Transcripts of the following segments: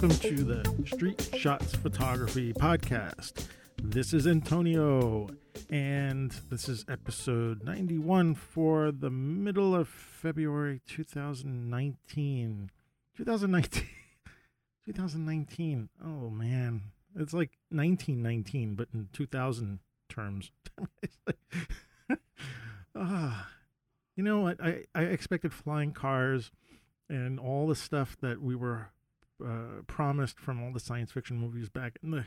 Welcome to the Street Shots Photography Podcast. This is Antonio, and this is episode 91 for the middle of February 2019. 2019. 2019. Oh, man. It's like 1919, but in 2000 terms. ah, you know what? I, I expected flying cars and all the stuff that we were uh, promised from all the science fiction movies back in the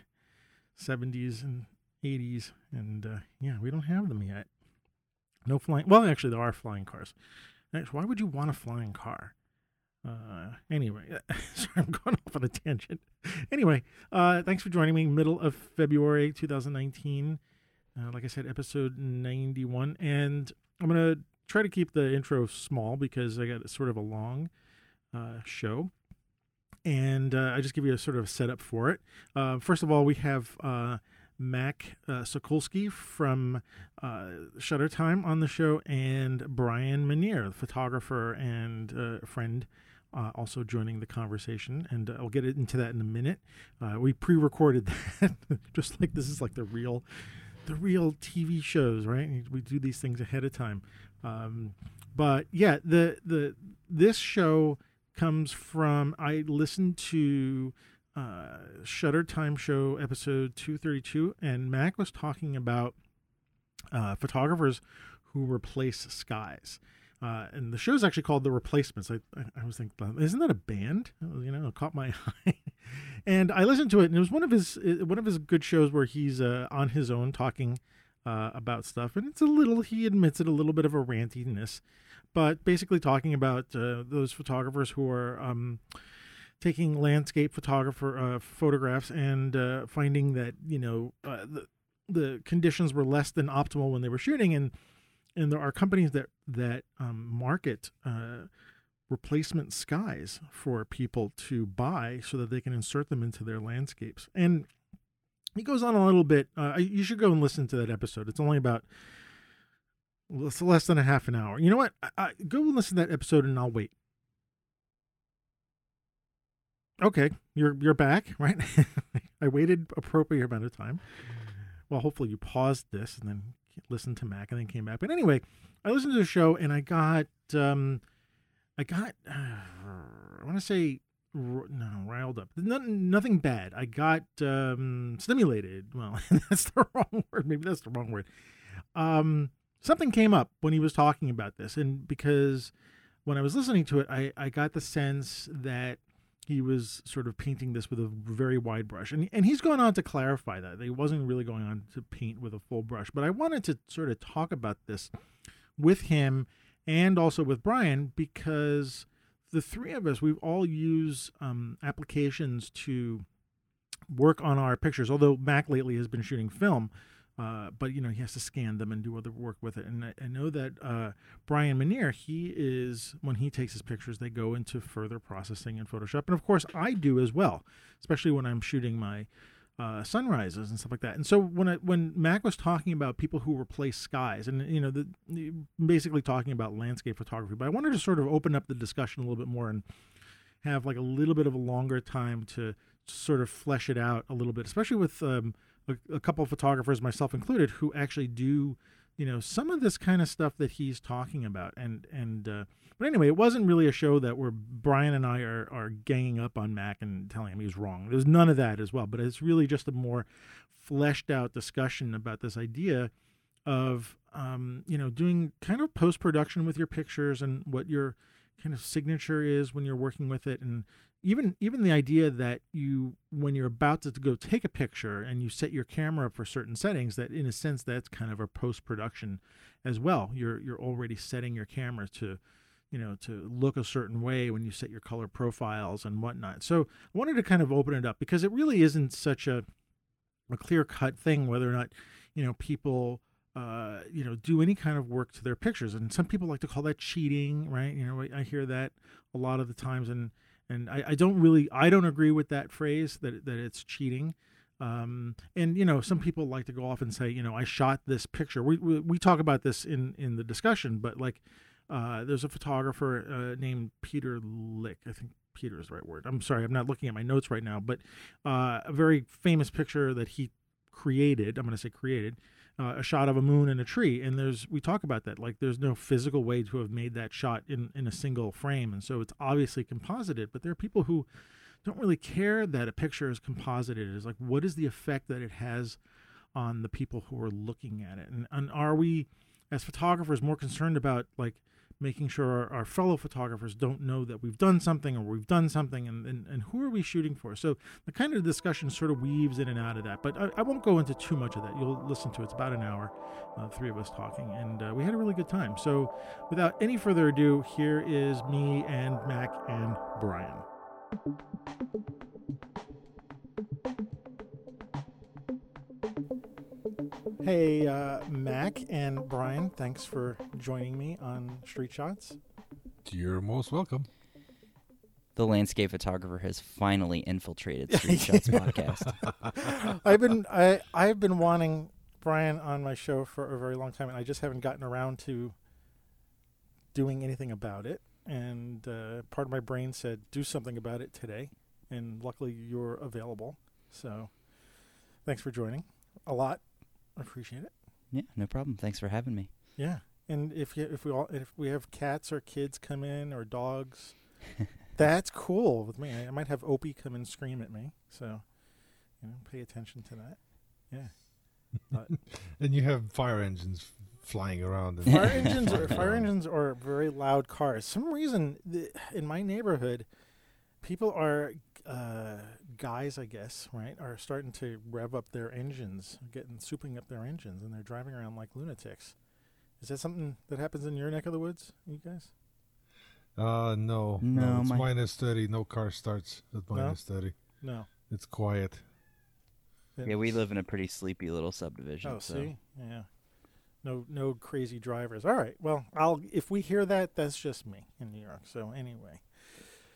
70s and 80s. And uh, yeah, we don't have them yet. No flying. Well, actually, there are flying cars. Why would you want a flying car? Uh, anyway, sorry, I'm going off on a tangent. Anyway, uh, thanks for joining me. Middle of February 2019. Uh, like I said, episode 91. And I'm going to try to keep the intro small because I got sort of a long uh, show. And uh, I just give you a sort of setup for it. Uh, first of all, we have uh, Mac uh, Sokulski from uh, Shutter Time on the show, and Brian Minier, the photographer and uh, friend, also joining the conversation. And I'll get into that in a minute. We pre-recorded that, just like this is like the real, the real TV shows, right? We do these things ahead of time. Um, but yeah, the the this show comes from I listened to uh, Shutter Time Show episode 232, and Mac was talking about uh, photographers who replace skies. Uh, and the show is actually called The Replacements. I, I, I was thinking, isn't that a band? You know, it caught my eye. and I listened to it, and it was one of his one of his good shows where he's uh, on his own talking uh, about stuff, and it's a little. He admits it a little bit of a rantiness, but basically talking about uh, those photographers who are um, taking landscape photographer uh, photographs and uh, finding that you know uh, the the conditions were less than optimal when they were shooting, and and there are companies that that um, market uh, replacement skies for people to buy so that they can insert them into their landscapes. And he goes on a little bit. Uh, you should go and listen to that episode. It's only about it's less than a half an hour. You know what? I, I, go and listen to that episode, and I'll wait. Okay, you're you're back, right? I waited appropriate amount of time. Well, hopefully you paused this and then listened to Mac and then came back. But anyway, I listened to the show and I got um, I got uh, I want to say no riled up. Nothing, nothing bad. I got um stimulated. Well that's the wrong word. Maybe that's the wrong word. Um something came up when he was talking about this and because when i was listening to it i i got the sense that he was sort of painting this with a very wide brush. And and he's going on to clarify that he wasn't really going on to paint with a full brush. But i wanted to sort of talk about this with him and also with brian because the three of us, we've all used um, applications to work on our pictures. Although Mac lately has been shooting film, uh, but you know he has to scan them and do other work with it. And I, I know that uh, Brian Minier, he is when he takes his pictures, they go into further processing in Photoshop, and of course I do as well, especially when I'm shooting my uh, sunrises and stuff like that. And so when I, when Mac was talking about people who replace skies, and you know, the, basically talking about landscape photography, but I wanted to sort of open up the discussion a little bit more and have like a little bit of a longer time to sort of flesh it out a little bit, especially with um, a, a couple of photographers, myself included, who actually do you know some of this kind of stuff that he's talking about and and uh, but anyway it wasn't really a show that where brian and i are are ganging up on mac and telling him he's wrong. There's none of that as well but it's really just a more fleshed out discussion about this idea of um, you know doing kind of post production with your pictures and what your kind of signature is when you're working with it. And even even the idea that you when you're about to go take a picture and you set your camera up for certain settings that in a sense that's kind of a post production as well. You're you're already setting your camera to you know to look a certain way when you set your color profiles and whatnot so i wanted to kind of open it up because it really isn't such a a clear cut thing whether or not you know people uh, you know, do any kind of work to their pictures. And some people like to call that cheating, right? You know, I hear that a lot of the times, and and I, I don't really I don't agree with that phrase that that it's cheating. Um, and you know, some people like to go off and say, you know, I shot this picture. We we, we talk about this in in the discussion, but like, uh, there's a photographer uh, named Peter Lik. I think Peter is the right word. I'm sorry, I'm not looking at my notes right now, but uh, a very famous picture that he created. I'm going to say created. Uh, a shot of a moon and a tree and there's we talk about that like there's no physical way to have made that shot in in a single frame and so it's obviously composited but there are people who don't really care that a picture is composited it's like what is the effect that it has on the people who are looking at it and, and are we as photographers more concerned about like making sure our, our, fellow photographers don't know that we've done something or we've done something and, and, and who are we shooting for? So the kind of discussion sort of weaves in and out of that but i, I won't go into too much of that. You'll listen to it. it's about an hour uh, three of us talking and uh, we had a really good time. So without any further ado here is me and mac and brian Hey, uh, Mac and Brian, thanks for joining me on Street Shots. You're most welcome. The landscape photographer has finally infiltrated Street Shots podcast. I've been I I've been wanting Brian on my show for a very long time, and I just haven't gotten around to doing anything about it. And uh, part of my brain said, "Do something about it today." And luckily, you're available. So, thanks for joining. A lot I appreciate it. Yeah, no problem. Thanks for having me. Yeah, and if you, if we all if we have cats or kids come in or dogs, that's cool with me. I, I might have Opie come and scream at me. So, you know, pay attention to that. Yeah. and you have fire engines flying around. fire engines or fire engines are very loud cars. Some reason the, in my neighborhood, people are uh, guys, I guess, right, are starting to rev up their engines, getting souping up their engines, and they're driving around like lunatics. Is that something that happens in your neck of the woods, you guys? Uh, no, no, no it's minus thirty. No car starts at minus no? thirty. No, it's quiet. yeah, we live in a pretty sleepy little subdivision. Oh, so. see, yeah, no, no crazy drivers. All right, well, I'll if we hear that, that's just me in New York. So anyway,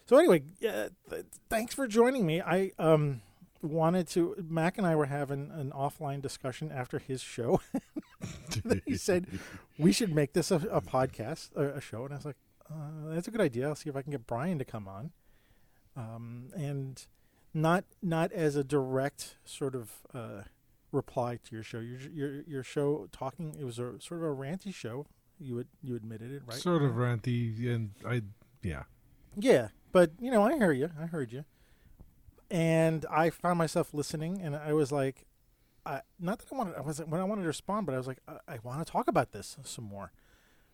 so anyway, uh, th- thanks for joining me. I um wanted to. Mac and I were having an offline discussion after his show. he said we should make this a, a podcast, a, a, show, and I was like, uh, "That's a good idea. I'll see if I can get Brian to come on." Um, and not not as a direct sort of uh, reply to your show. Your your your show talking. It was a sort of a ranty show. You would you admitted it, right? Sort of ranty, and I yeah. Yeah, but you know, I hear you. I heard you. And I found myself listening, and I was like, I, not that I wanted, I wasn't when I wanted to respond, but I was like, I, I want to talk about this some more,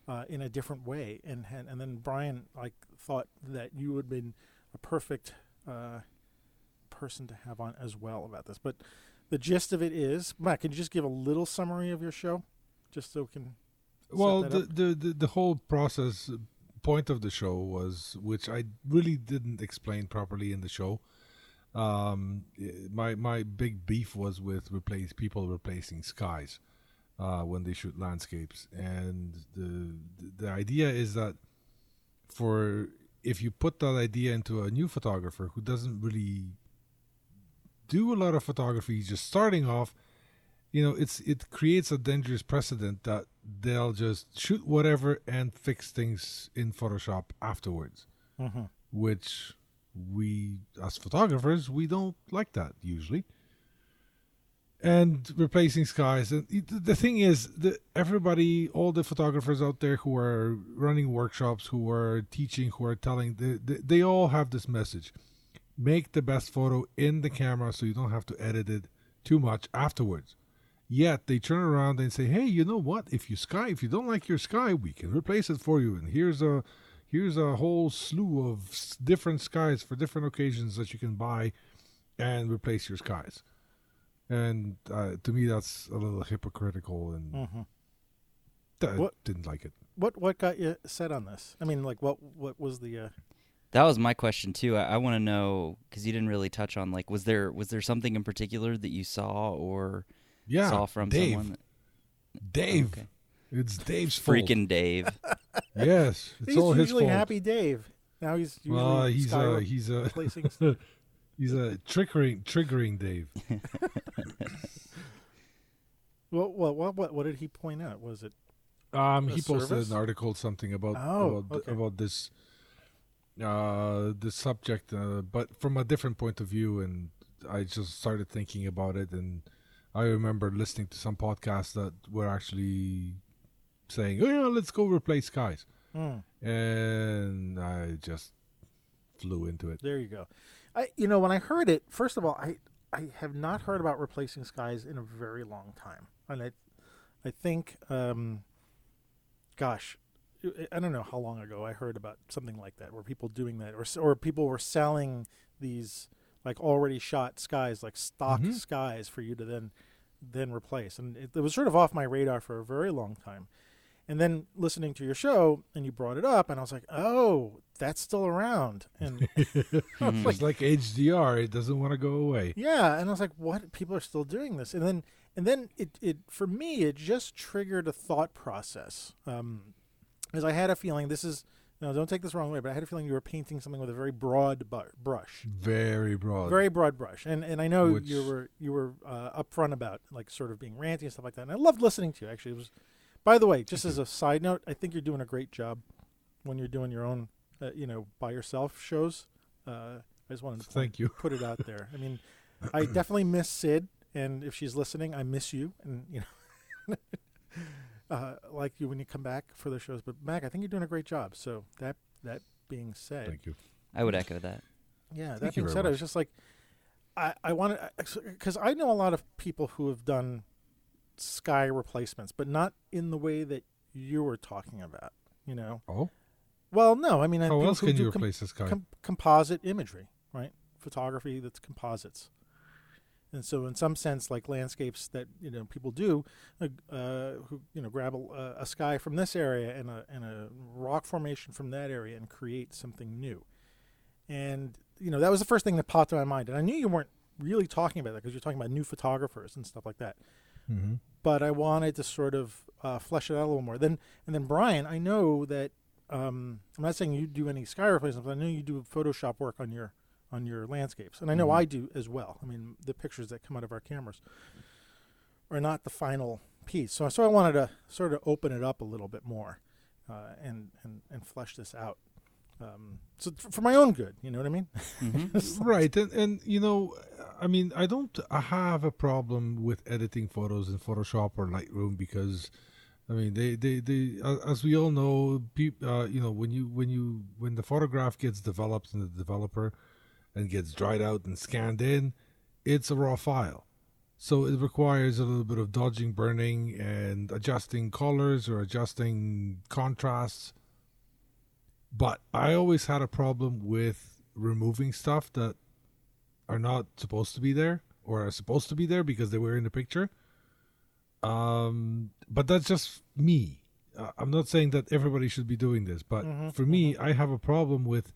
uh, in a different way. And, and and then Brian like thought that you would have been a perfect uh, person to have on as well about this. But the gist of it is, Matt, can you just give a little summary of your show, just so we can. Well, the, the, the the whole process point of the show was, which I really didn't explain properly in the show. Um, my my big beef was with replace people replacing skies uh, when they shoot landscapes, and the the idea is that for if you put that idea into a new photographer who doesn't really do a lot of photography, just starting off, you know, it's it creates a dangerous precedent that they'll just shoot whatever and fix things in Photoshop afterwards, mm-hmm. which we as photographers we don't like that usually. And replacing skies, and the thing is that everybody, all the photographers out there who are running workshops, who are teaching, who are telling, they, they, they all have this message: make the best photo in the camera, so you don't have to edit it too much afterwards Yet they turn around and say, "Hey, you know what? If you sky, if you don't like your sky, we can replace it for you. And here's a here's a whole slew of different skies for different occasions that you can buy and replace your skies." And uh, to me, that's a little hypocritical, and mm-hmm. what, didn't like it. What what got you set on this? I mean, like, what what was the uh... That was my question too. I, I want to know because you didn't really touch on like was there was there something in particular that you saw or yeah, saw from Dave. someone. That, Dave. Oh, okay. It's Dave's freaking Dave. yes, it's he's all his usually fault. happy Dave. Now he's usually well, he's a he's a he's a triggering triggering Dave. well, what what what what did he point out? Was it Um, he posted service? an article something about Oh, about, okay. about this uh this subject, uh, but from a different point of view, and I just started thinking about it, and I remember listening to some podcasts that were actually saying, "Oh yeah, let's go replace skies," Hmm. and I just flew into it. There you go. I you know when I heard it, first of all, I I have not heard about replacing skies in a very long time, and I I think um, gosh, I- I don't know how long ago I heard about something like that, where people doing that, or or people were selling these like already shot skies, like stock Mhm. skies, for you to then then replace, and it, it was sort of off my radar for a very long time. And then listening to your show, and you brought it up, and I was like, "Oh, that's still around." And Mhm. It's like HDR; it doesn't want to go away. Yeah, and I was like, "What? People are still doing this?" And then, and then it, it for me, it just triggered a thought process. Um, because I had a feeling this is, no, don't take this wrong way, but I had a feeling you were painting something with a very broad bu- brush, Very broad. very broad brush. And and I know Which- you were you were uh, upfront about like sort of being ranty and stuff like that. And I loved listening to you. Actually, it was. By the way, just as a side note, I think you're doing a great job when you're doing your own, uh, you know, by yourself shows. Uh, I just wanted to Thank you. put it out there. I mean, I definitely miss Sid, and if she's listening, I miss you, and you know, uh, like you when you come back for the shows. But Mac, I think you're doing a great job. So that that being said, Thank you. I would echo that. yeah, that Thank you being very said, I was just like, I I wanted because I know a lot of people who have done sky replacements, but not in the way that you were talking about. You know, Oh, well, no, I mean, I how people else can do you com- replace this guy? com- composite imagery, right? Photography that's composites. And so, in some sense, like landscapes that you know people do, uh, uh, who you know grab a, a sky from this area and a and a rock formation from that area and create something new. And you know that was the first thing that popped in my mind. And I knew you weren't really talking about that because you're talking about new photographers and stuff like that mm-hmm. but I wanted to sort of uh, flesh it out a little more. Then and then Brian, I know that um, I'm not saying you do any sky replacements, but I know you do Photoshop work on your on your landscapes, and I know Mhm. I do as well. I mean, the pictures that come out of our cameras are not the final piece, so so I wanted to sort of open it up a little bit more uh, and and and flesh this out. Um, so f- for my own good, you know what I mean? hmm right and and you know i mean i don't have a problem with editing photos in photoshop or lightroom because i mean they they, they uh, as we all know peop, uh, you know when you when you when the photograph gets developed in the developer and gets dried out and scanned in it's a raw file so it requires a little bit of dodging burning and adjusting colors or adjusting contrasts but I always had a problem with removing stuff that are not supposed to be there or are supposed to be there because they were in the picture. Um, but that's just me. I'm not saying that everybody should be doing this, but Mhm, for me, I have a problem with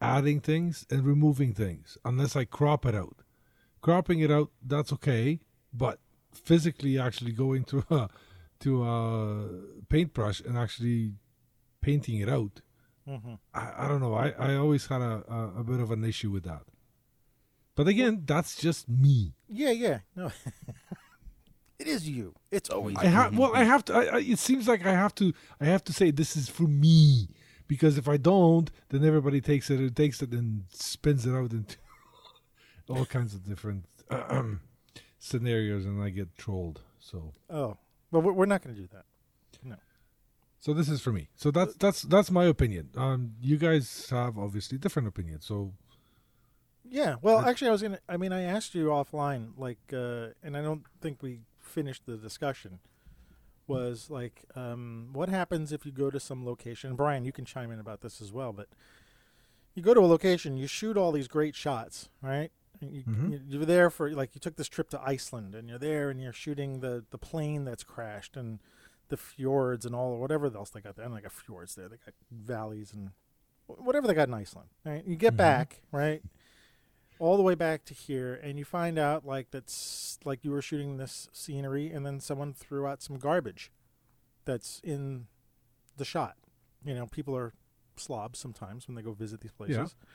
adding things and removing things unless I crop it out. Cropping it out, that's okay, but physically actually going to a to a paintbrush and actually painting it out Mm-hmm. I, I don't know. I, I always had a, a, a bit of an issue with that. But again, that's just me. Yeah, yeah, no, it is you. It's always I have well, I have to. I, I, it seems like I have to. I have to say this is for me because if I don't, then everybody takes it. and takes it and spins it out into all kinds of different scenarios, and I get trolled. So, Oh, well, we're not going to do that. No. So this is for me. So that's that's that's my opinion. Um, you guys have obviously different opinions. So Yeah. Well, That- actually, I was gonna. I mean, I asked you offline, like, uh, and I don't think we finished the discussion. Was like, um, what happens if you go to some location? Brian, you can chime in about this as well. But you go to a location, you shoot all these great shots, right? You, Mhm. you, you're there for like you took this trip to Iceland, and you're there, and you're shooting the the plane that's crashed and the fjords and all the whatever else they got there. I don't got fjords there. They got valleys and whatever they got in Iceland. Right? You get Mhm. back, right? All the way back to here, and you find out like that's like you were shooting this scenery, and then someone threw out some garbage that's in the shot. You know, people are slobs sometimes when they go visit these places. Yeah.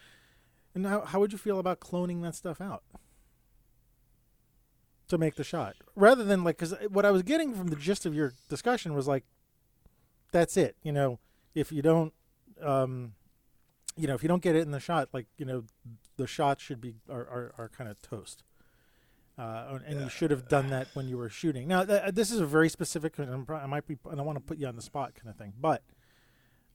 And how how would you feel about cloning that stuff out to make the shot, rather than like because what I was getting from the gist of your discussion was like that's it. You know, if you don't, um, you know, if you don't get it in the shot, like you know, the shots should be are are, are kind of toast. Uh, and you should have done that when you were shooting. Now, th- this is a very specific. I might be. I don't want to put you on the spot, kind of thing. But,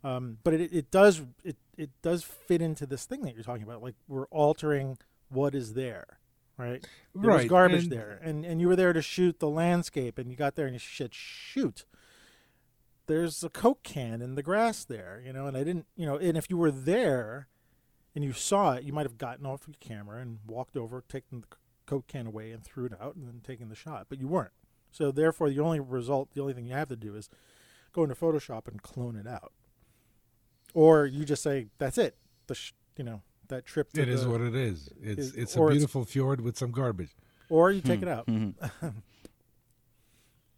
um, but it, it does it it does fit into this thing that you're talking about. Like we're altering what is there, right? There was garbage and- there, and and you were there to shoot the landscape, and you got there and you said, "Shoot, there's a coke can in the grass there," you know. And I didn't, you know, and if you were there, and you saw it, you might have gotten off your camera and walked over, taken the coke can away, and threw it out, and then taken the shot. But you weren't. So therefore, the only result, the only thing you have to do is go into Photoshop and clone it out, or you just say, "That's it." The sh- you know that trip. To It is the- what it is. It's is- it's or a it's- beautiful fjord with some garbage. or you take Hmm. it out. Mhm.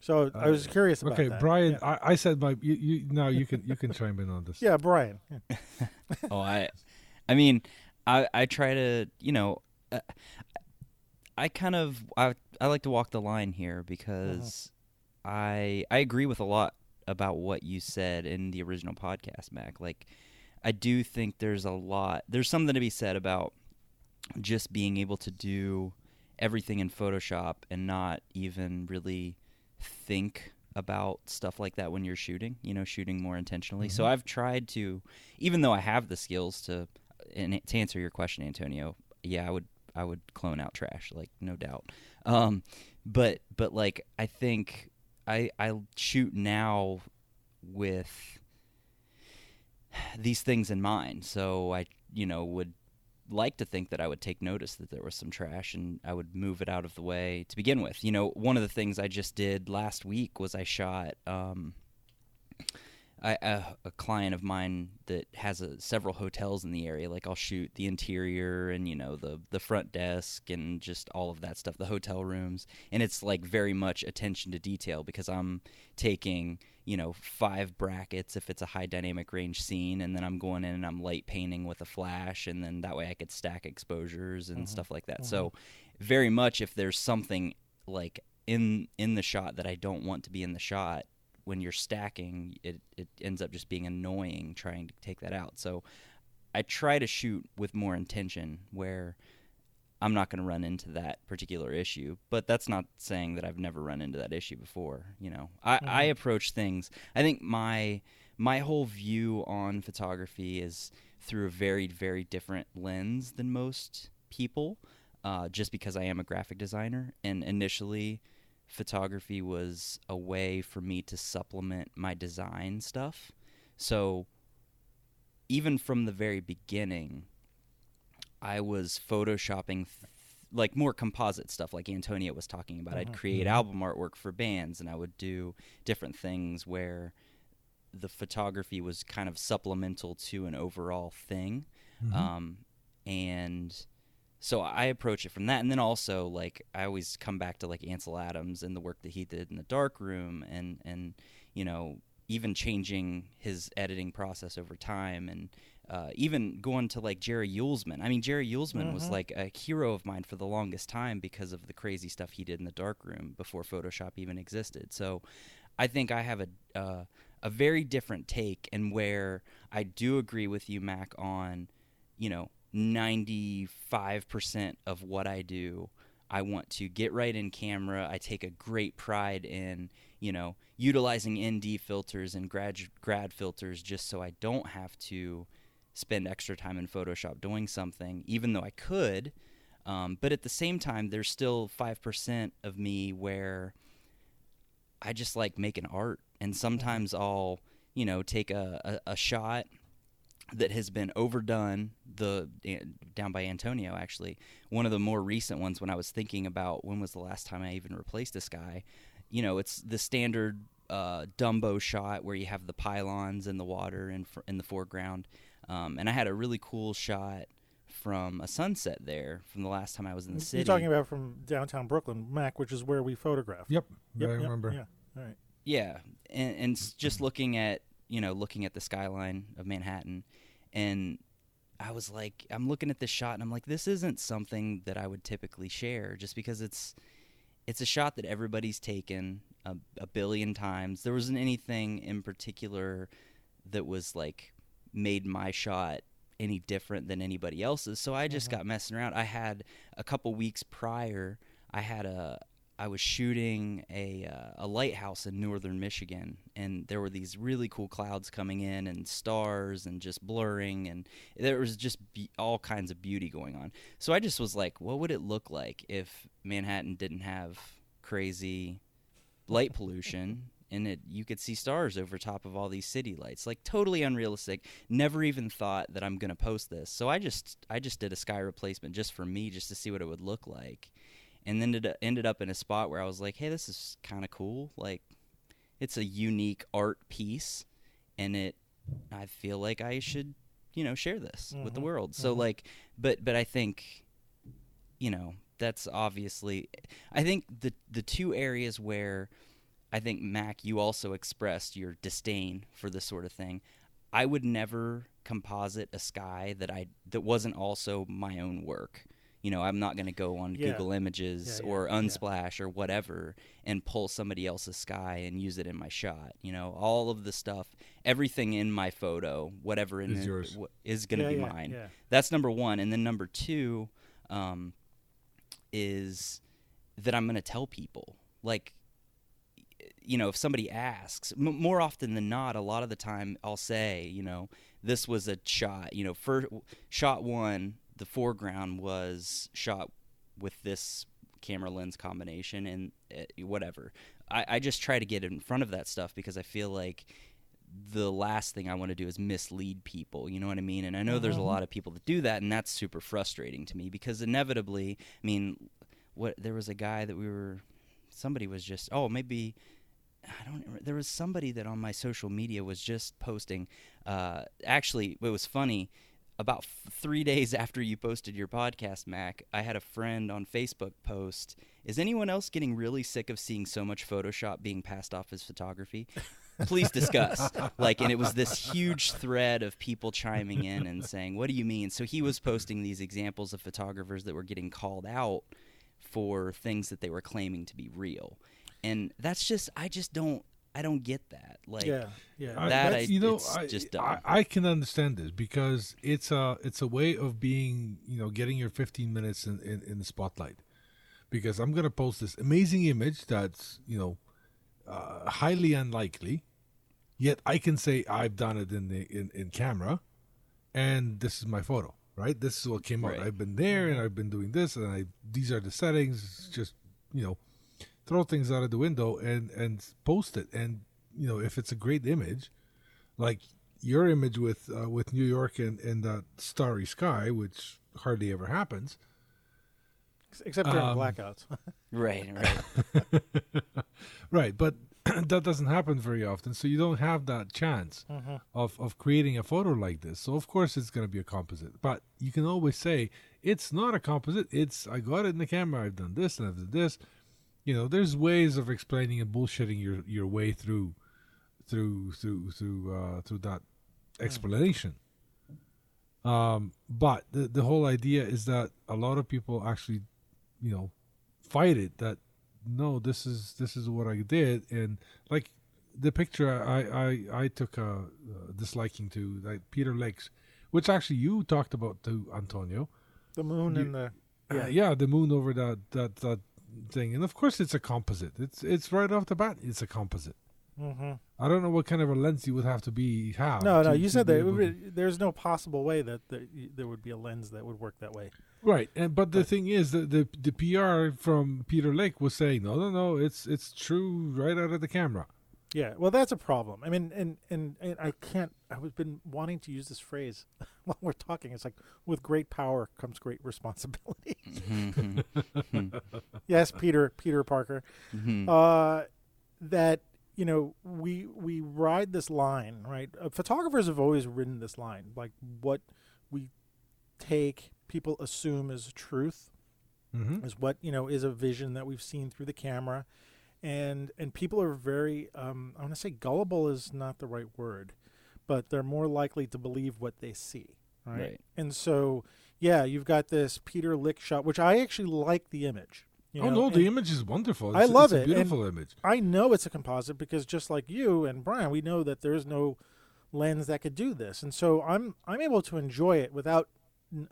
So I was curious about Okay, that. Brian, Yeah, I, I said my you, you now you can you can chime in on this. yeah Brian. Yeah. oh, I, I mean, I I try to you know, uh, I kind of I I like to walk the line here because I I agree with a lot about what you said in the original podcast, Mac. Like, I do think there's a lot. There's something to be said about just being able to do everything in Photoshop and not even really think about stuff like that when you're shooting, you know, shooting more intentionally. So I've tried to even though I have the skills to and to answer your question, Antonio, yeah, I would I would clone out trash, like no doubt. Um but but like I think I I shoot now with these things in mind. So I you know would like to think that I would take notice that there was some trash and I would move it out of the way to begin with. You know, one of the things I just did last week was I shot um, I, a, a client of mine that has a, several hotels in the area. Like I'll shoot the interior and you know the the front desk and just all of that stuff, the hotel rooms, and it's like very much attention to detail because I'm taking you know five brackets if it's a high dynamic range scene, and then I'm going in and I'm light painting with a flash, and then that way I could stack exposures and mm-hmm. stuff like that. Mm-hmm. So very much if there's something like in in the shot that I don't want to be in the shot when you're stacking it it ends up just being annoying trying to take that out. So I try to shoot with more intention where I'm not going to run into that particular issue but that's not saying that I've never run into that issue before you know. I, I approach things I think my my whole view on photography is through a very very different lens than most people uh, just because I am a graphic designer. And initially photography was a way for me to supplement my design stuff. So even from the very beginning, I was photoshopping th- like more composite stuff like Antonio was talking about. I'd uh-huh. create mm-hmm. album artwork for bands and I would do different things where the photography was kind of supplemental to an overall thing. Mm-hmm. Um, and so I approach it from that, and then also like I always come back to like Ansel Adams and the work that he did in the dark room, and and you know even changing his editing process over time, and uh, even going to like Jerry Uelsmann. I mean, Jerry Uelsmann was like a hero of mine for the longest time because of the crazy stuff he did in the dark room before Photoshop even existed. So I think I have a uh, a very different take, and where I do agree with you, Mac, on you know 95% of what I do I want to get right in camera. I take a great pride in, you know, utilizing ND filters and grad grad filters just so I don't have to spend extra time in Photoshop doing something, even though I could. Um, but at the same time, there's still five percent of me where I just like making art, and sometimes I'll, you know, take a, a, a shot that has been overdone the eh, down by Antonio actually one of the more recent ones when I was thinking about when was the last time I even replaced this guy you know it's the standard uh, Dumbo shot where you have the pylons in the water in fr- in the foreground um, and I had a really cool shot from a sunset there from the last time I was in the city You're talking about from downtown Brooklyn, Mac, which is where we photographed. Yep, Yep, I yep, remember. Yeah. All right. Yeah, and, and just looking at you know looking at the skyline of Manhattan, and I was like, I'm looking at this shot, and I'm like, this isn't something that I would typically share, just because it's it's a shot that everybody's taken a, a billion times. There wasn't anything in particular that was like made my shot any different than anybody else's. So I just Mhm. got messing around. I had a couple weeks prior, I had a I was shooting a uh, a lighthouse in northern Michigan, and there were these really cool clouds coming in, and stars, and just blurring, and there was just be- all kinds of beauty going on. So I just was like, what would it look like if Manhattan didn't have crazy light pollution? And it, you could see stars over top of all these city lights, like totally unrealistic. Never even thought that I'm gonna post this. So I just, I just did a sky replacement just for me, just to see what it would look like and then it ended up in a spot where I was like, "Hey, this is kind of cool. Like, it's a unique art piece, and it, I feel like I should, you know, share this with the Mhm, world." So mhm. like, but but I think, you know, that's obviously, I think the the two areas where I think Mac, you also expressed your disdain for this sort of thing. I would never composite a sky that I that wasn't also my own work. You know, I'm not going to go on Yeah. Google Images Yeah, yeah, or yeah. Unsplash or whatever and pull somebody else's sky and use it in my shot. You know, all of the stuff, everything in my photo, whatever in Is it, w- is going to Yeah, be yeah, mine. Yeah. That's number one, and then number two um, is that I'm going to tell people. Like, you know, if somebody asks, m- more often than not, a lot of the time I'll say, you know, this was a shot. You know, first shot one, the foreground was shot with this camera lens combination and uh, whatever. I, I just try to get in front of that stuff because I feel like the last thing I want to do is mislead people. You know what I mean? And I know there's a Mhm. lot of people that do that, and that's super frustrating to me because inevitably, I mean, what there was a guy that we were, somebody was just, oh, maybe. I don't. There was somebody that on my social media was just posting. Uh, actually, it was funny. About f- three days after you posted your podcast, Mac, I had a friend on Facebook post. Is anyone else getting really sick of seeing so much Photoshop being passed off as photography? Please discuss. like, and it was this huge thread of people chiming in and saying, "What do you mean?" So he was posting these examples of photographers that were getting called out for things that they were claiming to be real, and that's just I just don't I don't get that. Like, yeah. Yeah. I- That I- you know, it's I, just dumb. I, I can understand this because it's a it's a way of being, you know, getting your 15 minutes in, in, in the spotlight. Because I'm gonna post this amazing image that's you know uh, highly unlikely, yet I can say I've done it in the in, in camera, and this is my photo. Right, this is what came out. Right. I've been there and I've been doing this, and I these are the settings. It's just you know, throw things out of the window and and post it. And you know, if it's a great image, like your image with uh, with New York and and that starry sky, which hardly ever happens. Except during um, blackouts. right, right. right, but that doesn't happen very often, so you don't have that chance Mhm. of of creating a photo like this. So of course it's going to be a composite, but you can always say it's not a composite. It's I got it in the camera. I've done this and I've done this. You know, there's ways of explaining and bullshitting your your way through through through through uh, through that explanation. Um, but the the whole idea is that a lot of people actually, you know, fight it. That no, this is this is what I did, and like the picture I I I took a, uh disliking to, like Peter Lakes, which actually you talked about to Antonio. the moon You- and the Yeah, yeah, the moon over that that that thing, and of course it's a composite. It's it's right off the bat, it's a composite. hmm I don't know what kind of a lens you would have to be have. No, no. You said that it able would to- be- there's no possible way that there, there would be a lens that would work that way. Right, and but the But- thing is that the the PR from Peter Lake was saying no, no, no, it's it's true right out of the camera. Yeah, well, that's a problem. I mean, and and, and I can't. I've been wanting to use this phrase while we're talking. It's like with great power comes great responsibility. Mhm, yes, Peter Peter Parker. mhm. Uh, that you know we we ride this line right. Uh, photographers have always ridden this line, like what we take people assume is truth Mm-hmm. is what you know is a vision that we've seen through the camera and and people are very um, i want to say gullible is not the right word but they're more likely to believe what they see right, Right. and so yeah you've got this Peter Lik shot which i actually like the image You oh know? no, And the image is wonderful. I love it's a it, and- beautiful image. I know it's a composite because just like you and Brian, we know that there's no lens that could do this, and so I'm I'm able to enjoy it without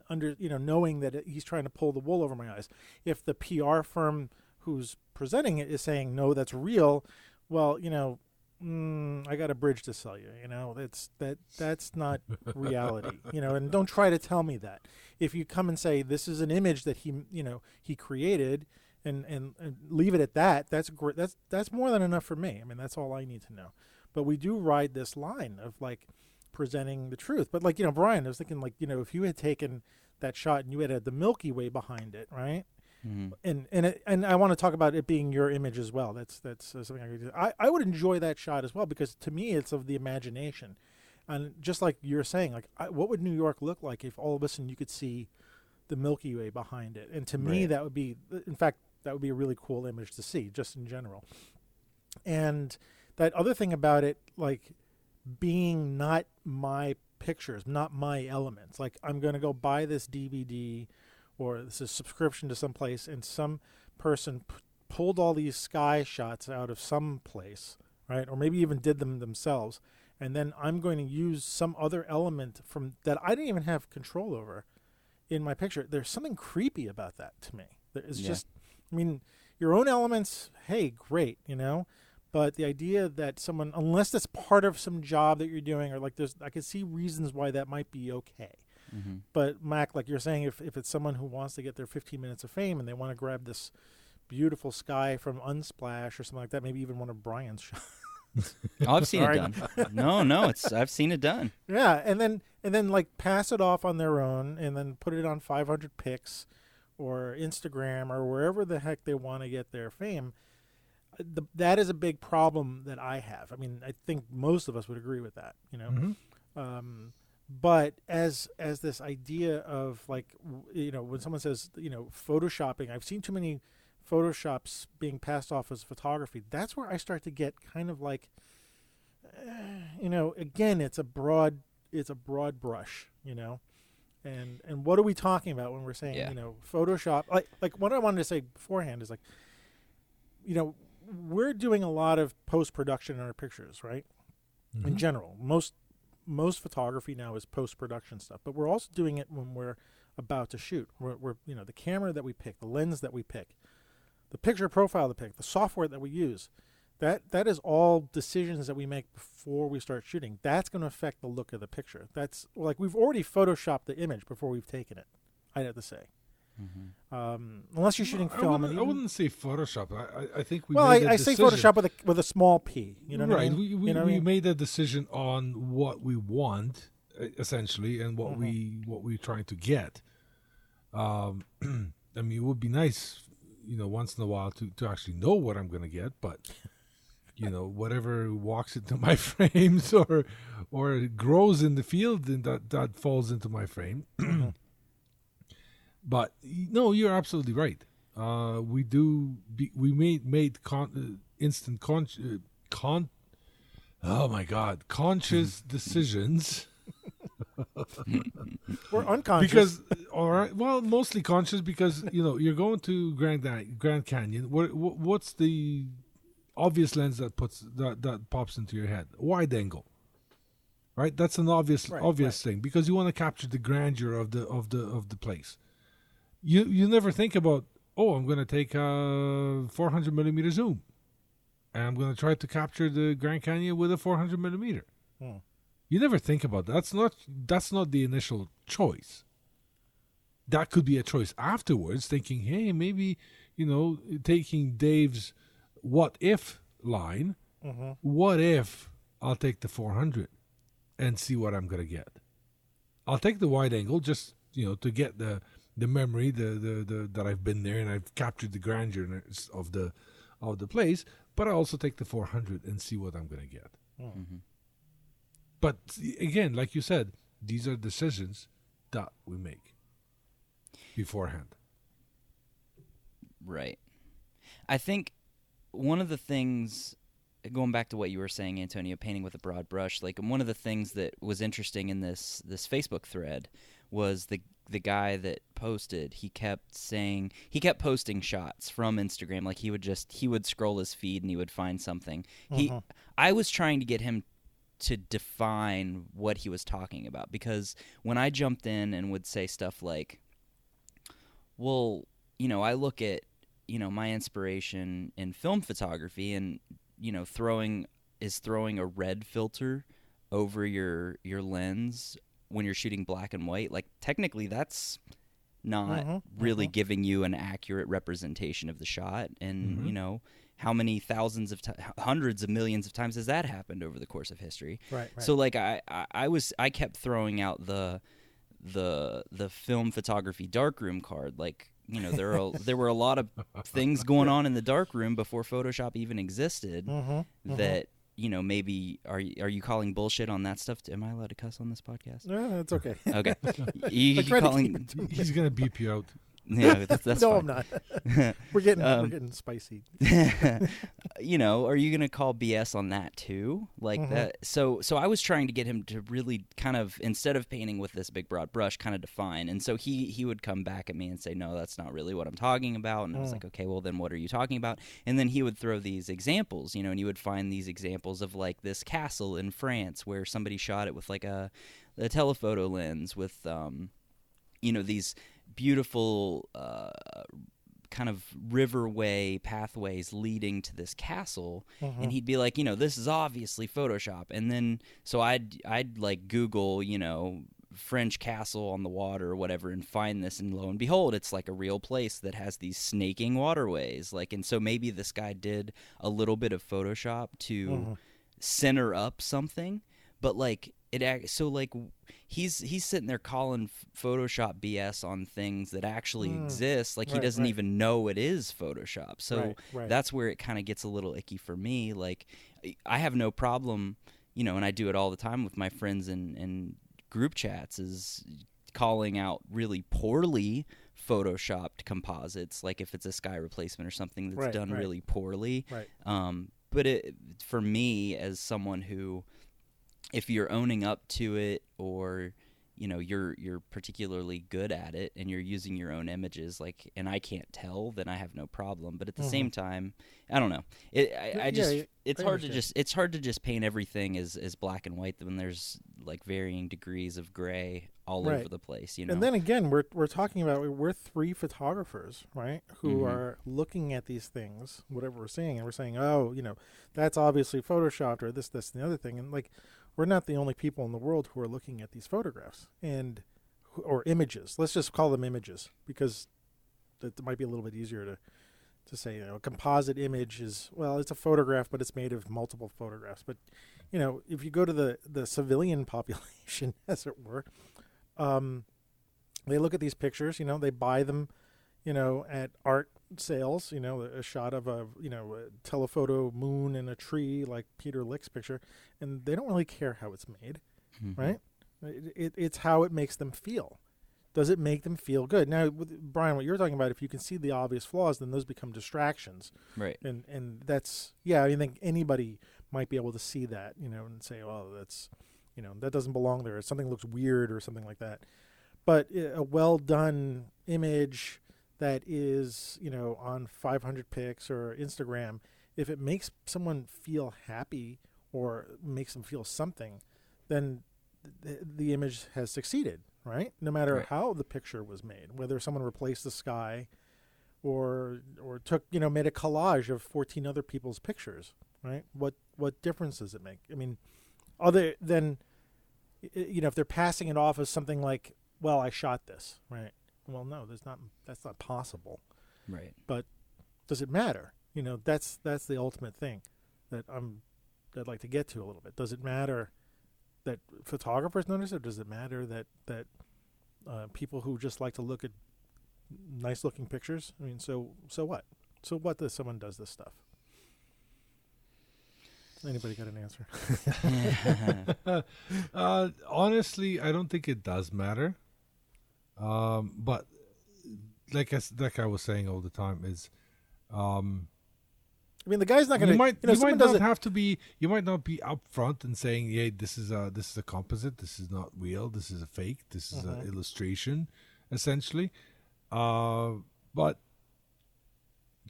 under you know knowing that it, he's trying to pull the wool over my eyes. If the PR firm who's presenting it is saying no, that's real, well, you know, mm, I got a bridge to sell you. You know, that's that that's not reality. You know, and don't try to tell me that. If you come and say this is an image that he you know he created. And, and, and leave it at that. That's great. That's that's more than enough for me. I mean, that's all I need to know. But we do ride this line of like presenting the truth. But like you know, Brian, I was thinking like you know, if you had taken that shot and you had had the Milky Way behind it, right? Mhm. and and it, and I want to talk about it being your image as well. That's that's uh, something I could do. I I would enjoy that shot as well because to me it's of the imagination, and just like you're saying, like I, what would New York look like if all of a sudden you could see the Milky Way behind it? And to me Right. that would be, in fact, that would be a really cool image to see just in general. And that other thing about it, like being not my pictures, not my elements. Like I'm going to go buy this DVD or this is subscription to some place and some person p- pulled all these sky shots out of some place, right? Or maybe even did them themselves. And then I'm going to use some other element from that I didn't even have control over in my picture. There's something creepy about that to me. There- It's Yeah. just, I mean, your own elements, hey, great, you know, but the idea that someone, unless that's part of some job that you're doing, or like there's, I can see reasons why that might be okay. Mhm. But Mac, like you're saying, if if it's someone who wants to get their 15 minutes of fame and they want to grab this beautiful sky from Unsplash or something like that, maybe even one of Brian's shots. Oh, I've seen Sorry. it done. No, no, it's I've seen it done. Yeah, and then and then like pass it off on their own, and then put it on 500px, or Instagram, or wherever the heck they want to get their fame. Uh, The, that is a big problem that I have. I mean, I think most of us would agree with that. You know, Mhm. um, but as as this idea of like you know when someone says you know photoshopping, I've seen too many photoshops being passed off as photography. That's where I start to get kind of like eh, you know again it's a broad it's a broad brush you know and and what are we talking about when we're saying Yeah. you know photoshop like like what i wanted to say beforehand is like you know we're doing a lot of post production in our pictures right in Mhm. general most most photography now is post production stuff but we're also doing it when we're about to shoot. We're, we're you know the camera that we pick the lens that we pick the picture profile we pick the software that we use that that is all decisions that we make before we start shooting. That's going to affect the look of the picture. That's like we've already photoshopped the image before we've taken it i'd have to say Mhm. um, unless you're shooting I film wouldn't, I wouldn't say Photoshop. I, I, I think we well made I, a I say photoshop with a with a small p you know what right. I mean? We, we, you know we mean? made a decision on what we want, essentially, and what Mhm. we what we're trying to get. Um, I mean, it would be nice, you know, once in a while to to actually know what I'm going to get, but you know, whatever walks into my frames or or grows in the field, then that that falls into my frame. But no, you're absolutely right. Uh, we do. Be, we made made con, uh, instant con, uh, con. Oh my God! Conscious decisions we're unconscious because, all right. Well, mostly conscious because you know you're going to Grand Grand Canyon. What, what what's the obvious lens that puts that that pops into your head? Wide angle. Right. That's an obvious Right, obvious thing because you want to capture the grandeur of the of the of the place. You you never think about oh I'm going to take a 400 millimeter zoom, and I'm going to try to capture the Grand Canyon with a 400 millimeter. Hmm. You never think about that. That's not that's not the initial choice. That could be a choice afterwards, thinking, hey, maybe you know, taking Dave's what if line. hmm What if I'll take the 400 and see what I'm gonna get? I'll take the wide angle just you know to get the the memory, the the, the that I've been there and I've captured the grandeur of the of the place. But I also take the 400 and see what I'm gonna get. Mhm. But again, like you said, these are decisions that we make beforehand. Right. I think one of the things going back to what you were saying Antonio painting with a broad brush like one of the things that was interesting in this this Facebook thread was the the guy that posted, he kept saying he kept posting shots from Instagram. Like he would just he would scroll his feed and he would find something. He Mhm. I was trying to get him to define what he was talking about because when I jumped in and would say stuff like, "Well, you know, I look at you know my inspiration in film photography and you know throwing is throwing a red filter over your your lens when you're shooting black and white like technically that's not Mhm, really mhm. giving you an accurate representation of the shot and Mhm. you know how many thousands of ti hundreds of millions of times has that happened over the course of history Right. right. so like I, I I was I kept throwing out the the the film photography darkroom card like you know there are there were a lot of things going on in the darkroom before Photoshop even existed Mhm, mhm. that you know maybe are you, are you calling bullshit on that stuff? Am I allowed to cuss on this podcast? No, it's okay. Okay, you, I tried to calling to He's gonna beep you out. yeah that's, that's no, fine. I'm not. We're getting we're Um, getting spicy. you know, are you going to call BS on that too? Like Mhm. that. So, so I was trying to get him to really kind of instead of painting with this big broad brush, kind of define. And so he he would come back at me and say, "No, that's not really what I'm talking about." And I was Mm. like, "Okay, well then, what are you talking about?" And then he would throw these examples, you know, and you would find these examples of like this castle in France where somebody shot it with like a a telephoto lens with um, you know, these beautiful uh kind of riverway pathways leading to this castle. Mhm. and he'd be like you know this is obviously photoshop. And then so i'd i'd like google you know french castle on the water or whatever and find this. And lo and behold it's like a real place that has these snaking waterways. Like and so maybe this guy did a little bit of photoshop to Mhm. center up something. But like it so like he's he's sitting there calling photoshop bs on things that actually Mm. exist like he doesn't right. even know it is photoshop so Right, right. that's where it kind of gets a little icky for me like i have no problem you know and i do it all the time with my friends and in group chats is calling out really poorly photoshopped composites like if it's a sky replacement or something that's Right, done right. really poorly Right. um, but it for me as someone who, if you're owning up to it or you know you're you're particularly good at it and you're using your own images like and I can't tell then I have no problem but at the Mhm. same time I don't know it I, I just yeah, it's hard to just it's hard to just paint everything as as black and white when there's like varying degrees of gray all Right. over the place you know And then again, we're we're talking about we're three photographers, right? Who Mhm. are looking at these things, whatever we're seeing, and we're saying, oh, you know, that's obviously photoshopped or this, this, and the other thing, and like, we're not the only people in the world who are looking at these photographs and or images. Let's just call them images because that might be a little bit easier to to say. You know, a composite image is well, it's a photograph, but it's made of multiple photographs. But you know, if you go to the the civilian population, as it were, um, they look at these pictures. You know, they buy them, you know, at art sales. You know, a shot of a you know a telephoto moon and a tree like Peter Lik's picture, and they don't really care how it's made, Mhm. right? It, it, it's how it makes them feel. Does it make them feel good? Now, with, Brian, what you're talking about, if you can see the obvious flaws, then those become distractions right and and that's yeah i think anybody might be able to see that you know and say oh that's you know that doesn't belong there something looks weird or something like that but a well done image that is you know on 500px or instagram if it makes someone feel happy or makes them feel something then the, the image has succeeded right? No matter Right. how the picture was made whether someone replaced the sky or or took you know made a collage of 14 other people's pictures right? What what difference does it make? I mean other than you know if they're passing it off as something like well i shot this right well no there's not that's not possible. Right. But does it matter? You know that's that's the ultimate thing that i'm that i'd like to get to a little bit. Does it matter that photographers notice it does it matter that that uh, people who just like to look at nice looking pictures? I mean so so what? So what if someone does this stuff? Anybody got an answer? Uh, honestly, I don't think it does matter. Um, but like I, like I was saying all the time is, um, i mean the guy's not going you to might you know you might not have to be you might not be upfront and saying, "Yeah, this is a this is a composite. This is not real. This is a fake. This is Mhm. an illustration." essentially. Uh, but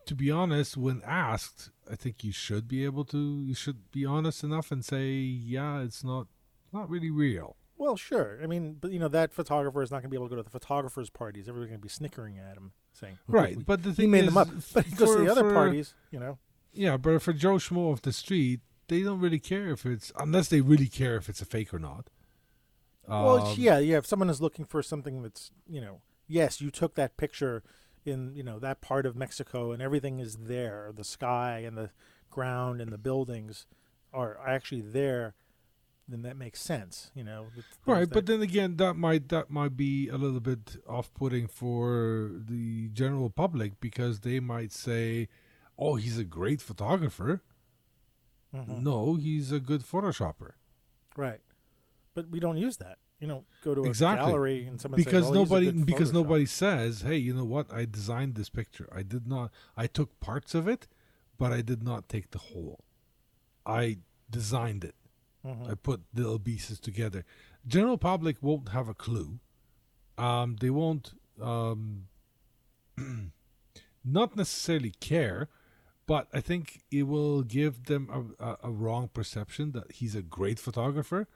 to be honest, when asked, I think you should be able to. You should be honest enough and say, "Yeah, it's not not really real." Well, sure. I mean, but you know that photographer is not going to be able to go to the photographers' parties. Everybody's going to be snickering at him, saying, Right, "We- but the thing he made is, them up." But he goes to the other for- parties, you know. Yeah, but for Joe Schmo off the street, they don't really care if it's unless they really care if it's a fake or not. well, Um, yeah, yeah. If someone is looking for something that's, you know, yes, you took that picture in, you know, that part of Mexico, and everything is there. The sky and the ground and the buildings are actually there. Then that makes sense, you know. Right, but then again, that might that might be a little bit off-putting for the general public because they might say, "Oh, he's a great photographer." Mhm. No, he's a good photoshopper right. But we don't use that. You know, go to a Exactly. gallery and someone because says, "Oh, nobody because nobody says, "Hey, you know what? I designed this picture. I did not. I took parts of it, but I did not take the whole. I designed it. Mhm. I put little pieces together. General public won't have a clue. Um, they won't um, not necessarily care, but I think it will give them a, a, a wrong perception that he's a great photographer.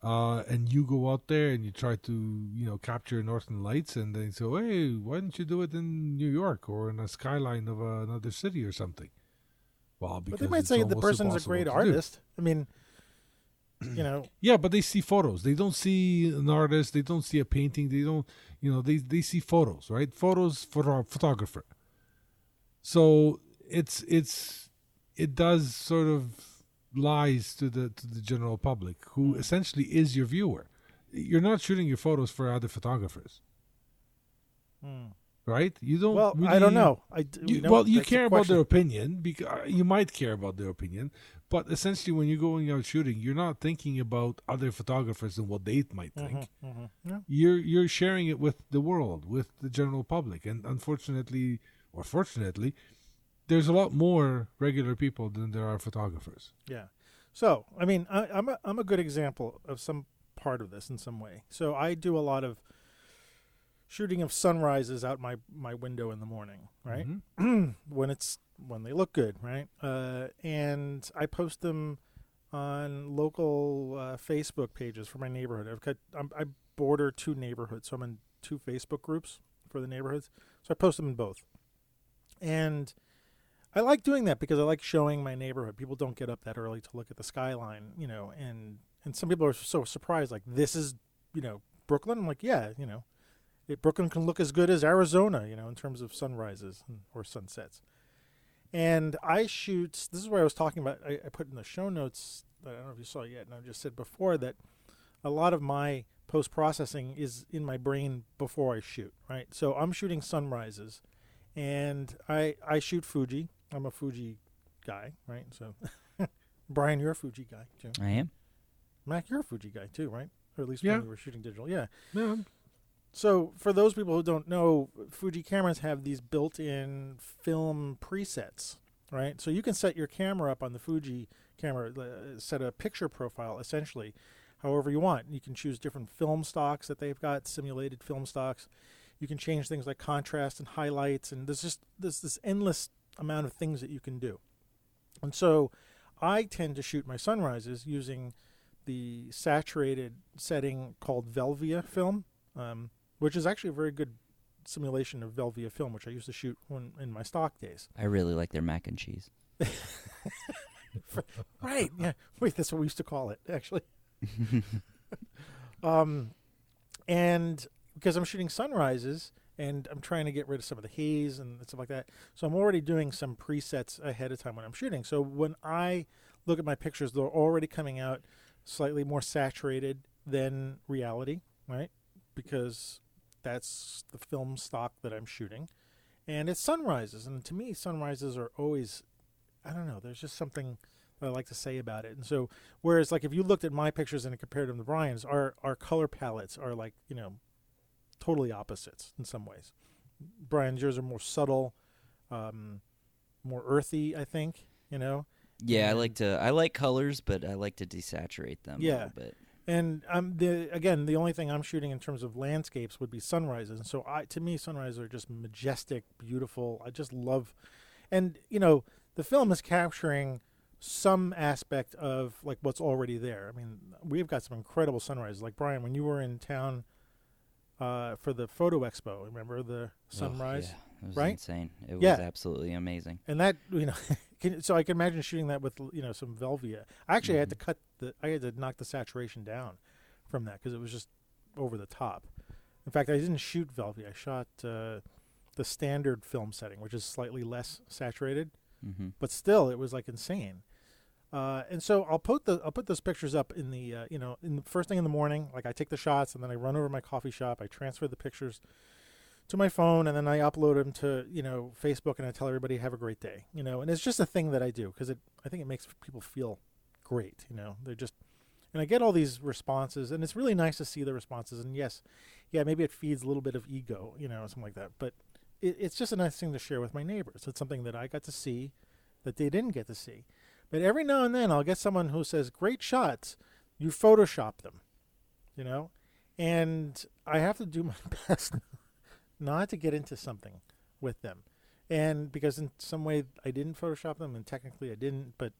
Uh, and you go out there and you try to, you know, capture Northern Lights, and they say, "Hey, why don't you do it in New York or in a skyline of another city or something?" Well, because But they might say the person's a great to do. artist. I mean, you know, Yeah, but they see photos. They don't see an artist. They don't see a painting. They don't, you know, they they see photos, right? Photos for a photographer. So it's it's it does sort of lies to the to the general public, who Hmm. essentially is your viewer. You're not shooting your photos for other photographers, hmm. right? You don't. well, I don't know. i you, know, well, you care about their opinion because you might care about their opinion, but essentially, when you're going out shooting, you're not thinking about other photographers and what they might think. Mhm, mhm. Yeah. You're you're sharing it with the world, with the general public, and unfortunately, or fortunately, there's a lot more regular people than there are photographers. Yeah. So, I mean, I, I'm a, I'm a good example of some part of this in some way. So, I do a lot of shooting of sunrises out my my window in the morning, right? Mhm. when it's when they look good, right? Uh, and I post them on local uh, Facebook pages for my neighborhood. I've got I'm, I border two neighborhoods, so I'm in two Facebook groups for the neighborhoods. So I post them in both, and I like doing that because I like showing my neighborhood. People don't get up that early to look at the skyline, you know, and and some people are so surprised, like this is, you know, Brooklyn. I'm like, yeah, you know, Brooklyn can look as good as Arizona, you know, in terms of sunrises or sunsets. And I shoot. This is where I was talking about. I, I put in the show notes. That I don't know if you saw it yet, and I just said before that a lot of my post processing is in my brain before I shoot. Right, so I'm shooting sunrises, and I I shoot Fuji. I'm a Fuji guy, right? So, Brian, you're a Fuji guy too. I am. Mac, you're a Fuji guy too, right? Or at least Yeah. when you were shooting digital, yeah. Yeah, So, for those people who don't know, Fuji cameras have these built-in film presets, right? So you can set your camera up on the Fuji camera, uh, set a picture profile essentially, however you want. You can choose different film stocks that they've got, simulated film stocks. You can change things like contrast and highlights, and there's just there's this endless amount of things that you can do. And so, I tend to shoot my sunrises using the saturated setting called Velvia film. Um, which is actually a very good simulation of Velvia film, which I used to shoot when in my stock days. I really like their mac and cheese. Right? Yeah. Wait, that's what we used to call it, actually. um, and because I'm shooting sunrises and I'm trying to get rid of some of the haze and stuff like that, so I'm already doing some presets ahead of time when I'm shooting. So when I look at my pictures, they're already coming out slightly more saturated than reality, right? Because that's the film stock that I'm shooting. And it's sunrises. And to me, sunrises are always, I don't know, there's just something that I like to say about it. And so, whereas, like, if you looked at my pictures and compared them to Brian's, our, our color palettes are like, you know, totally opposites in some ways. Brian's, yours are more subtle, um, more earthy, I think, you know? Yeah, I like to. I like colors, but I like to desaturate them a little bit. And um, the again, the only thing I'm shooting in terms of landscapes would be sunrises. And so, I to me, sunrises are just majestic, beautiful. I just love, and you know, the film is capturing some aspect of like what's already there. I mean, we've got some incredible sunrises. Like Brian, when you were in town uh, for the photo expo, remember the sunrise? Oh, yeah. It was right? insane. It Yeah. was absolutely amazing. and that you know can, so i can imagine shooting that with you know some velvia i actually had to Mhm. cut the i had to knock the saturation down from that because it was just over the top in fact i didn't shoot velvia i shot uh, the standard film setting which is slightly less saturated hmm but still it was like insane uh, and so I'll put the I'll put those pictures up in the uh, you know in the first thing in the morning. Like I take the shots and then I run over to my coffee shop. I transfer the pictures to my phone and then I upload them to you know Facebook and I tell everybody have a great day. You know, and it's just a thing that I do because it I think it makes people feel great. You know, they're just and I get all these responses and it's really nice to see the responses. And yes, yeah, maybe it feeds a little bit of ego, you know, something like that. But it, it's just a nice thing to share with my neighbors. It's something that I got to see that they didn't get to see. But every now and then I'll get someone who says, Great shots, you Photoshop them, you know? And I have to do my best not to get into something with them. And because in some way I didn't Photoshop them, and technically I didn't, but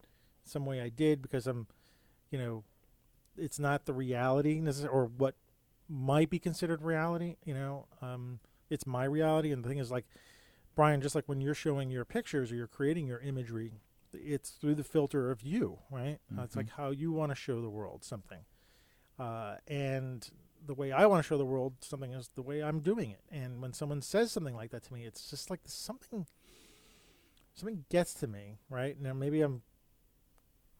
some way I did because I'm, you know, it's not the reality necessarily, or what might be considered reality, you know? Um, it's my reality. And the thing is, like, Brian, just like when you're showing your pictures or you're creating your imagery, it's through the filter of you, right? Uh, it's Mhm. like how you want to show the world something. Uh, and the way I want to show the world something is the way I'm doing it. And when someone says something like that to me, it's just like something something gets to me, right? Now maybe I'm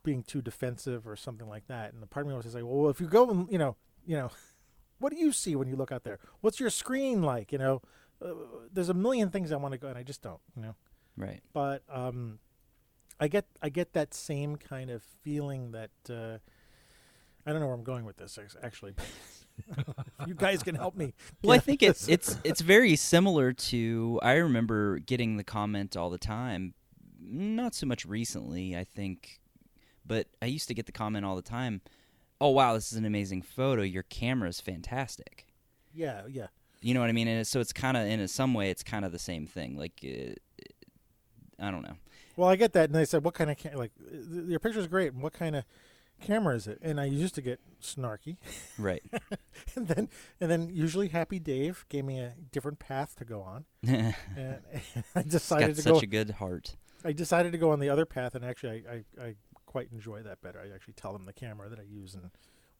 being too defensive or something like that. And the part of me to say, well, if you go and you know, you know, what do you see when you look out there? What's your screen like? You know, uh, there's a million things I want to go, and I just don't. You know, Right. but um, I get I get that same kind of feeling that uh, I don't know where I'm going with this actually. you guys can help me. Well, I think it's it's it's very similar to. I remember getting the comment all the time. Not so much recently, I think, but I used to get the comment all the time. Oh wow, this is an amazing photo. Your camera's fantastic. yeah yeah You know what I mean? And so it's kind of in a, some way, it's kind of the same thing. Like, uh, I don't know. Well, I get that, and they said, "What kind of like your picture's great? And what kind of camera is it?" And I used to get snarky, Right. and then and then usually Happy Dave gave me a different path to go on, and, and I It's decided got to such go. a good heart. I decided to go on the other path, and actually, I, I, I quite enjoy that better. I actually tell them the camera that I use and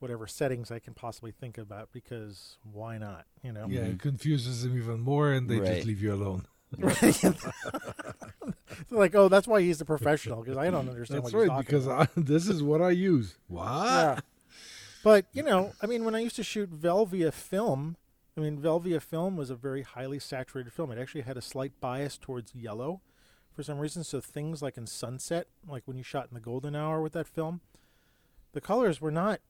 whatever settings I can possibly think about because why not? You know. Yeah, Mhm. it confuses them even more, and they Right. just leave you alone. Like, oh, that's why he's a professional because I don't understand That's what he's right, talking because. I, this is what I use. What? Yeah. But, you know, I mean, when I used to shoot Velvia film, I mean, Velvia film was a very highly saturated film. It actually had a slight bias towards yellow for some reason. So things like in Sunset, like when you shot in the golden hour with that film, the colors were not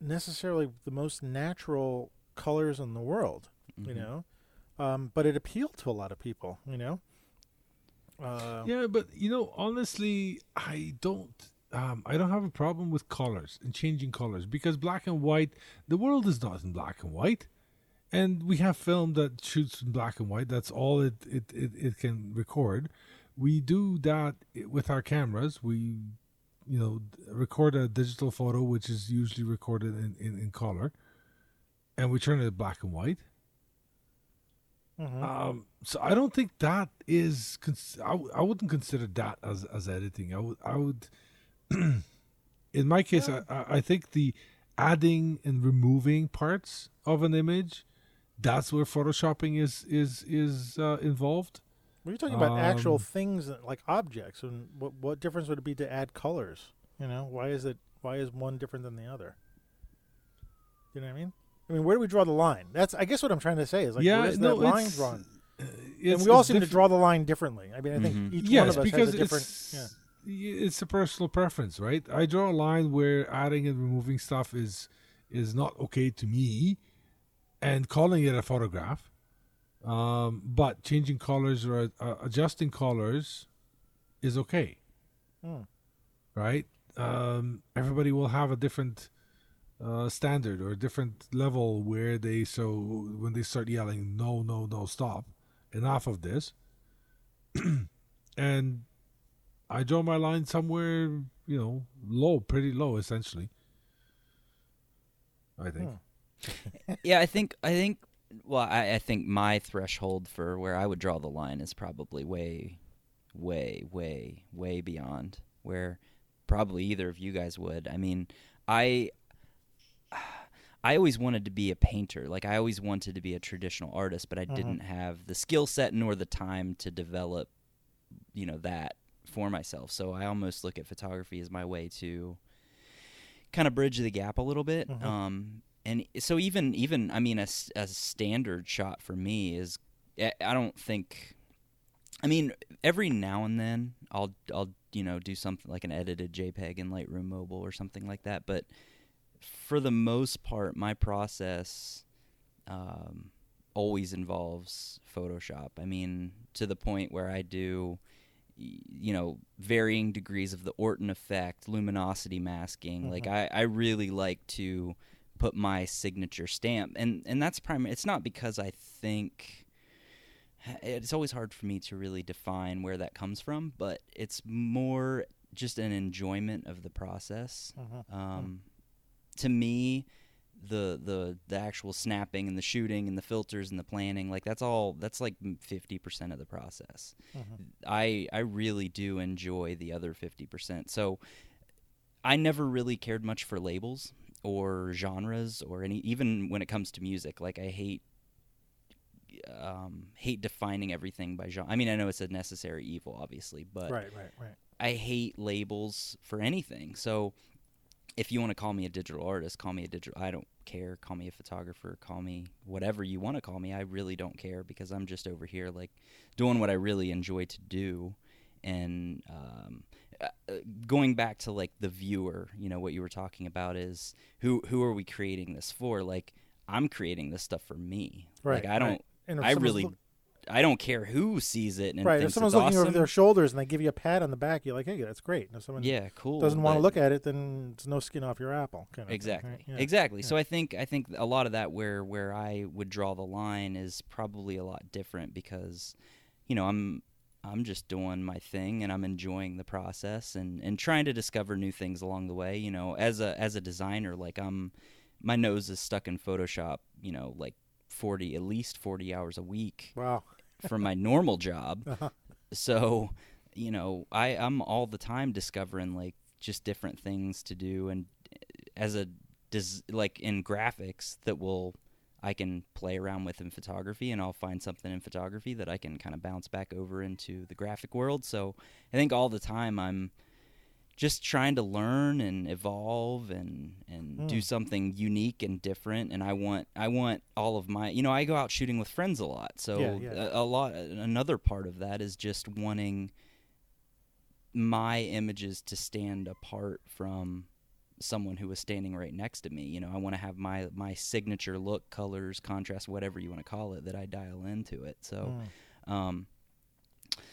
necessarily the most natural colors in the world, you Mhm. know? Um, but it appealed to a lot of people, you know? Uh, Yeah, but you know, honestly, I don't. Um, I don't have a problem with colors and changing colors because black and white. The world is not in black and white, and we have film that shoots in black and white. That's all it it, it, it can record. We do that with our cameras. We, you know, record a digital photo, which is usually recorded in, in, in color, and we turn it black and white. Mhm. Um, so I don't think that is. Cons- I, w- I wouldn't consider that as as editing. I would. I would. in my case, I, I I think the adding and removing parts of an image, that's where photoshopping is is is uh, involved. Were you talking about actual Um, things like objects, and what what difference would it be to add colors? You know, why is it why is one different than the other? You know what I mean? I mean, where do we draw the line? That's I guess what I'm trying to say is like yeah, where is no, that line it's, drawn? uh, And we all it's seem to draw the line differently. I mean, I think Mhm. each one of us because has a different. it's Yeah. it's a personal preference, right? I draw a line where adding and removing stuff is is not okay to me, and calling it a photograph. Um, but changing colors or uh, adjusting colors is okay, Hmm. right? Um, everybody will have a different uh, standard or a different level where they so when they start yelling no no no stop enough of this and i draw my line somewhere you know low pretty low essentially i think Hmm. yeah, I think I think well, I, I think my threshold for where I would draw the line is probably way, way, way, way beyond where probably either of you guys would. I mean, I I always wanted to be a painter. Like I always wanted to be a traditional artist, but I didn't have the skill set nor the time to develop, you know, that for myself. So I almost look at photography as my way to kind of bridge the gap a little bit. Mhm. Um, and so even even I mean a standard shot for me is I I don't think I mean every now and then I'll I'll you know do something like an edited JPEG in Lightroom Mobile or something like that, but for the most part, my process um, always involves Photoshop. I mean, to the point where I do, you know, varying degrees of the Orton effect, luminosity masking. Like I, I really like to put my signature stamp, and and that's primary. It's not because I think it's always hard for me to really define where that comes from, but it's more just an enjoyment of the process. Mhm. Um, to me, the the the actual snapping and the shooting and the filters and the planning, like that's all that's like fifty percent of the process. Mhm. I I really do enjoy the other fifty percent. So I never really cared much for labels or genres or any even when it comes to music. Like I hate um, hate defining everything by genre. I mean, I know it's a necessary evil, obviously, but Right, right, right. I hate labels for anything. So if you want to call me a digital artist, call me a digital. I don't care. Call me a photographer. Call me whatever you want to call me. I really don't care because I'm just over here like doing what I really enjoy to do. And um, uh, uh, going back to like the viewer, you know what you were talking about is who who are we creating this for? Like I'm creating this stuff for me. Right, Like I don't. right. I really. I don't care who sees it and right. If someone's looking awesome. over their shoulders and they give you a pat on the back, you're like, hey, that's great. And if someone yeah, cool. doesn't want to look at it, then it's no skin off your apple. Kind of thing, exactly right? Yeah. exactly yeah. so i think i think a lot of that where where i would draw the line is probably a lot different because you know i'm i'm just doing my thing and i'm enjoying the process and and trying to discover new things along the way you know as a as a designer like i'm my nose is stuck in photoshop you know like 40 at least 40 hours a week Wow. For my normal job Uh-huh. so you know i i'm all the time discovering like just different things to do and as a des- like in graphics that will i can play around with in photography and i'll find something in photography that i can kind of bounce back over into the graphic world so i think all the time i'm just trying to learn and evolve and and do Mm. something unique and different and I want I want all of my you know I go out shooting with friends a lot so Yeah, yeah. A, a lot another part of that is just wanting my images to stand apart from someone who is standing right next to me you know I want to have my my signature look colors contrast whatever you want to call it that I dial into it so Mm. um,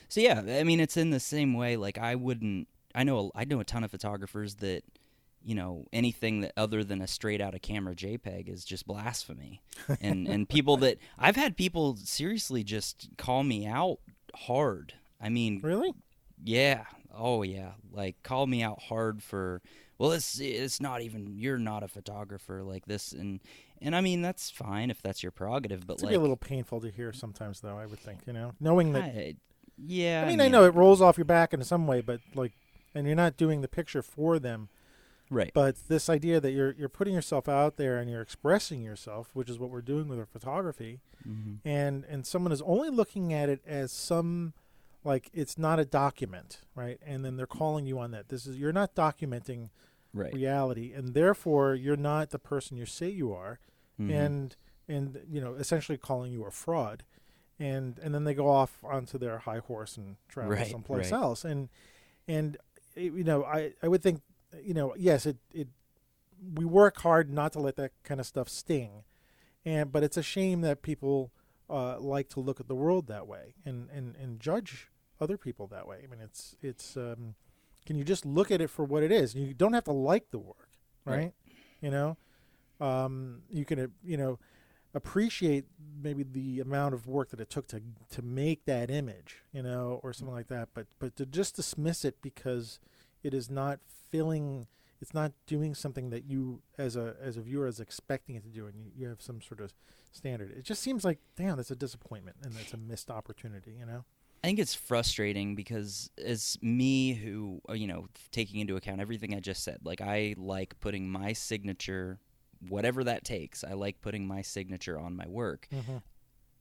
so yeah, I mean, it's in the same way. Like I wouldn't. I know. I know a ton of photographers that, you know, anything that other than a straight out of camera JPEG is just blasphemy, and and people that I've had people seriously just call me out hard. I mean, Really? yeah. Oh yeah. Like call me out hard for well it's it's not even you're not a photographer like this and and I mean that's fine if that's your prerogative but It's like be a little painful to hear sometimes, though. I would think, you know, knowing that. I, yeah. I mean, I know it rolls off your back in some way, but like, and you're not doing the picture for them. Right. But this idea that you're you're putting yourself out there and you're expressing yourself, which is what we're doing with our photography, Mhm. and and someone is only looking at it as some like it's not a document, right? And then they're calling you on that. This is you're not documenting Right. reality, and therefore you're not the person you say you are, Mhm. and and you know essentially calling you a fraud, and and then they go off onto their high horse and travel Right, someplace right. else, and and you know I I would think you know yes it it we work hard not to let that kind of stuff sting, and but it's a shame that people uh, like to look at the world that way and and and judge other people that way. I mean it's it's um, can you just look at it for what it is? You don't have to like the work, right? Right. You know, um, you can uh, you know appreciate maybe the amount of work that it took to to make that image, you know, or something like that. But but to just dismiss it because it is not filling, it's not doing something that you as a as a viewer is expecting it to do, and you, you have some sort of standard. It just seems like damn, that's a disappointment and that's a missed opportunity, you know. I think it's frustrating because as me who uh, you know taking into account everything I just said, like I like putting my signature, whatever that takes. I like putting my signature on my work. Mm-hmm.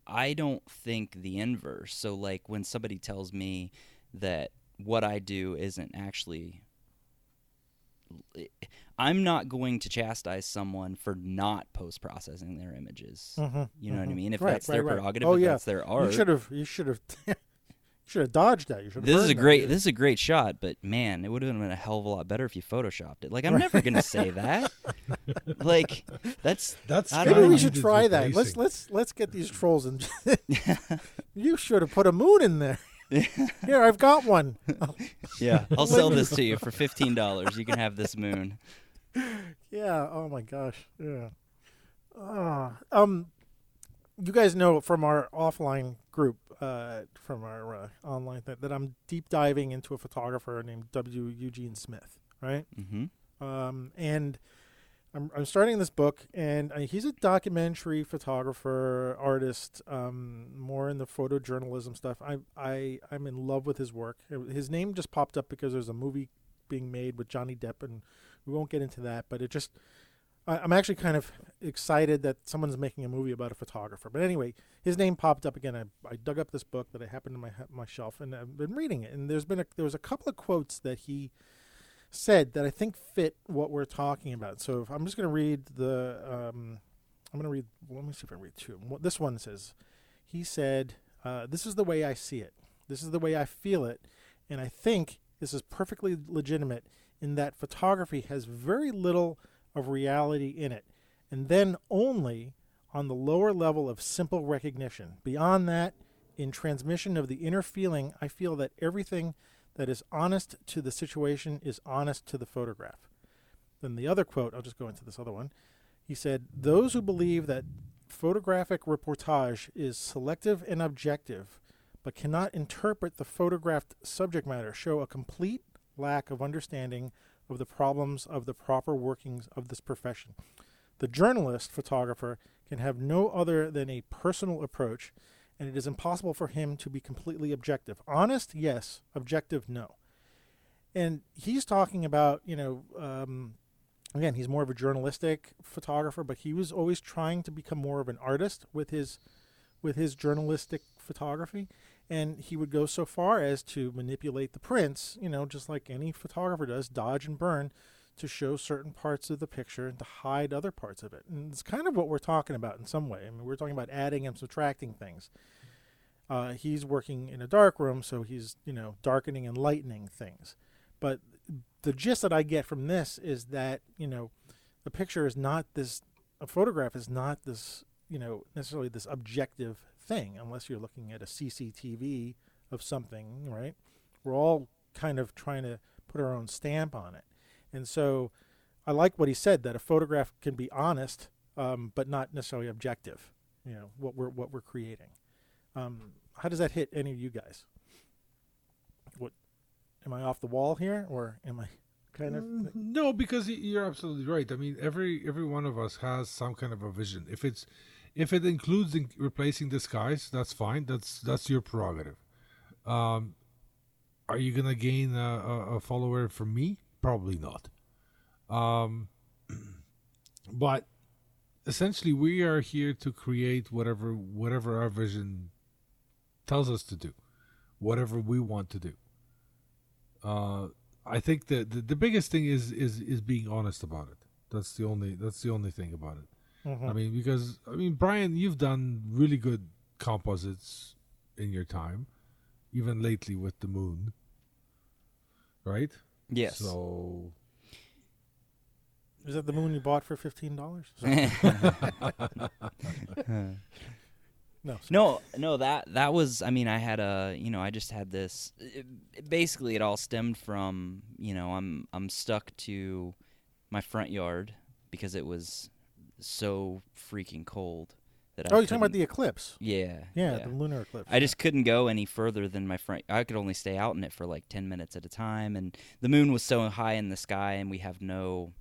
I don't think the inverse. So like when somebody tells me that what I do isn't actually I'm not going to chastise someone for not post processing their images. Mm-hmm. You know what I mean? If Right, that's right, their right. prerogative, Oh, if yeah. that's their art. You should have. You should have. should have dodged that. You should. this is a great this is a great shot, but man, it would have been a hell of a lot better if you photoshopped it. Like I'm never gonna say that. like that's That's I Maybe don't we know. should try that. Let's let's let's get these trolls and. you should have put a moon in there. Here, I've got one. yeah. I'll sell this to you for fifteen dollars. You can have this moon. Yeah. Oh my gosh. Yeah. Ah. um, you guys know from our offline group, uh, from our uh, online thing, that I'm deep diving into a photographer named W. Eugene Smith. Right. Mm-hmm. um, and I'm, I'm starting this book, and uh, he's a documentary photographer, artist, um, more in the photojournalism stuff. I, I, I'm in love with his work. His name just popped up because there's a movie being made with Johnny Depp, and we won't get into that, but it just, I'm actually kind of excited that someone's making a movie about a photographer. But anyway, his name popped up again. I, I dug up this book that I happened in my my shelf, and I've been reading it. And there's been a, there was a couple of quotes that he said that I think fit what we're talking about. So if I'm just going to read the, um, I'm going to read. Let me see if I read two. This one says, he said, uh, "This is the way I see it. This is the way I feel it, and I think this is perfectly legitimate in that photography has very little of reality in it, and then only on the lower level of simple recognition. Beyond that, in transmission of the inner feeling, I feel that everything." that is honest to the situation is honest to the photograph. Then the other quote, I'll just go into this other one. He said, Those who believe that photographic reportage is selective and objective, but cannot interpret the photographed subject matter, show a complete lack of understanding of the problems of the proper workings of this profession. The journalist photographer can have no other than a personal approach and it is impossible for him to be completely objective. Honest, yes. Objective, no. And he's talking about, you know, um, again, he's more of a journalistic photographer, but he was always trying to become more of an artist with his with his journalistic photography. And he would go so far as to manipulate the prints, you know, just like any photographer does, dodge and burn, to show certain parts of the picture and to hide other parts of it. And it's kind of what we're talking about in some way. I mean, we're talking about adding and subtracting things. Uh, he's working in a dark room, so he's you know darkening and lightening things. But the gist that I get from this is that you know the picture is not this, a photograph is not this you know necessarily this objective thing unless you're looking at a CCTV of something, right? We're all kind of trying to put our own stamp on it, and so I like what he said that a photograph can be honest, um, but not necessarily objective. You know what we're what we're creating. Um, how does that hit any of you guys? What am I off the wall here, or am I kind of? Mm, no, because you're absolutely right. I mean, every every one of us has some kind of a vision. If it's if it includes in replacing skies, that's fine. That's that's your prerogative. Um, are you gonna gain a, a, a follower from me? Probably not. Um, but essentially, we are here to create whatever whatever our vision tells us to do, whatever we want to do. Uh, I think that the, the biggest thing is is is being honest about it. That's the only that's the only thing about it. Mhm. I mean, because I mean, Brian, you've done really good composites in your time, even lately with the moon, right? Yes. So Is that the moon you bought for fifteen dollars? no. No, no, that that was. I mean, I had a, you know, I just had this. It, basically, it all stemmed from, you know, I'm I'm stuck to my front yard because it was so freaking cold that Oh, I you're talking about the eclipse? yeah Yeah, the lunar eclipse. I just couldn't go any further than my front. I could only stay out in it for like 10 minutes at a time. And the moon was so high in the sky, and we have no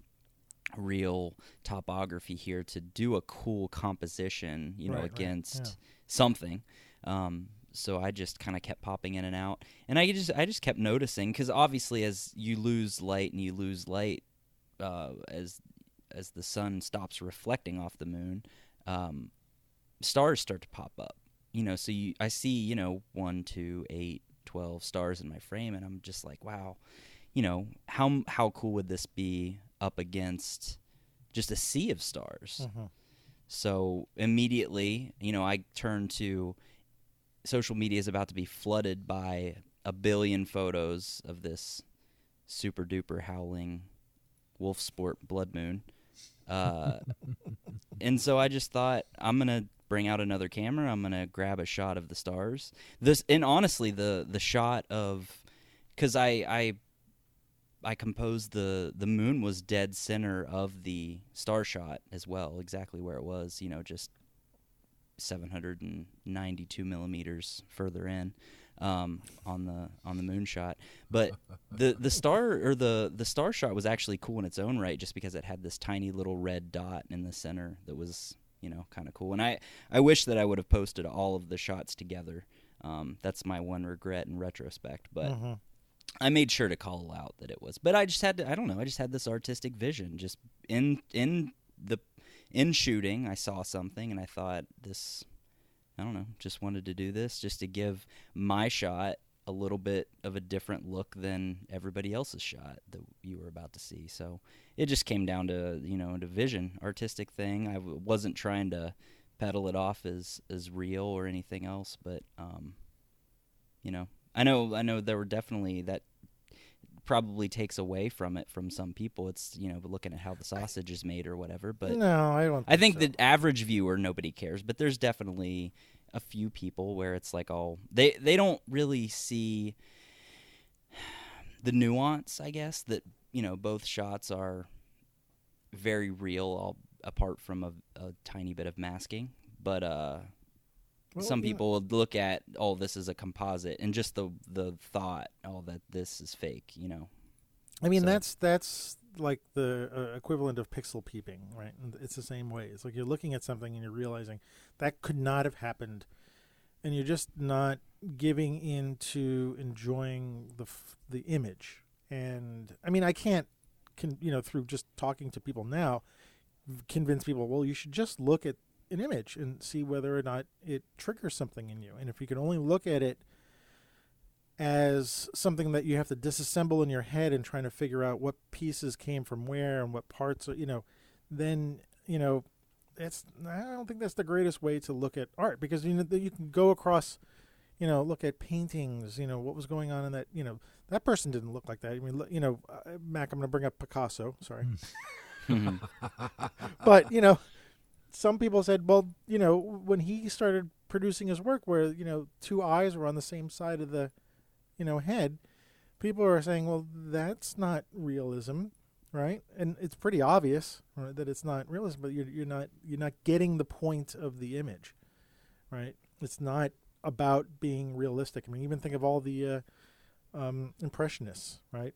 real topography here to do a cool composition, you know, Right, right, against yeah. something. Um, so I just kind of kept popping in and out, and I just I just kept noticing because obviously as you lose light and you lose light uh, as as the sun stops reflecting off the moon, um, stars start to pop up. You know, so you I see you know one, two, eight, twelve stars in my frame, and I'm just like, wow, you know how how cool would this be up against just a sea of stars? Mhm. So immediately, you know, I turn to social media is about to be flooded by a billion photos of this super duper howling wolf sport blood moon. Uh, and so I just thought I'm gonna bring out another camera. I'm gonna grab a shot of the stars. This and honestly, the the shot of because I I I composed the the moon was dead center of the star shot as well, exactly where it was. You know, just 792 millimeters further in um, on the on the moon shot. But the the star or the the star shot was actually cool in its own right, just because it had this tiny little red dot in the center that was you know kind of cool. And I I wish that I would have posted all of the shots together. Um, that's my one regret in retrospect, but. Mhm. I made sure to call out that it was, but I just had to. I don't know. I just had this artistic vision. Just in in the in shooting, I saw something and I thought this. I don't know. Just wanted to do this just to give my shot a little bit of a different look than everybody else's shot that you were about to see. So it just came down to you know to vision, artistic thing. I w- wasn't trying to peddle it off as as real or anything else, but um, you know, I know I know there were definitely that probably takes away from it from some people. It's you know looking at how the sausage is made or whatever. But no, I don't. I think so. the average viewer nobody cares, but there's definitely a few people where it's like all they they don't really see the nuance, I guess, that you know both shots are very real all apart from a, a tiny bit of masking. But uh Well, some know- people would look at oh this is a composite and just the the thought oh that this is fake, you know. I mean, So- that's that's like the uh, equivalent of pixel peeping, right? And It's the same way. It's like you're looking at something and you're realizing that could not have happened, and you're just not giving into enjoying the f- the image. And I mean, I can't, can you know, through just talking to people now, convince people. Well, you should just look at an image and see whether or not it triggers something in you. And if you can only look at it as something that you have to disassemble in your head and trying to figure out what pieces came from where and what parts are, you know, then you know, it's I don't think that's the greatest way to look at art because you know you can go across, you know, look at paintings, you know, what was going on in that, you know, that person didn't look like that. I mean, you know, uh, Mac, I'm going to bring up Picasso. Sorry, Mhm. but you know, some people said, well, you know, when he started producing his work, where you know two eyes were on the same side of the, you know, head, people are saying, well, that's not realism, right? And it's pretty obvious right, that it's not realism, but you're you're not you're not getting the point of the image, right? It's not about being realistic. I mean, even think of all the uh, um, impressionists, right?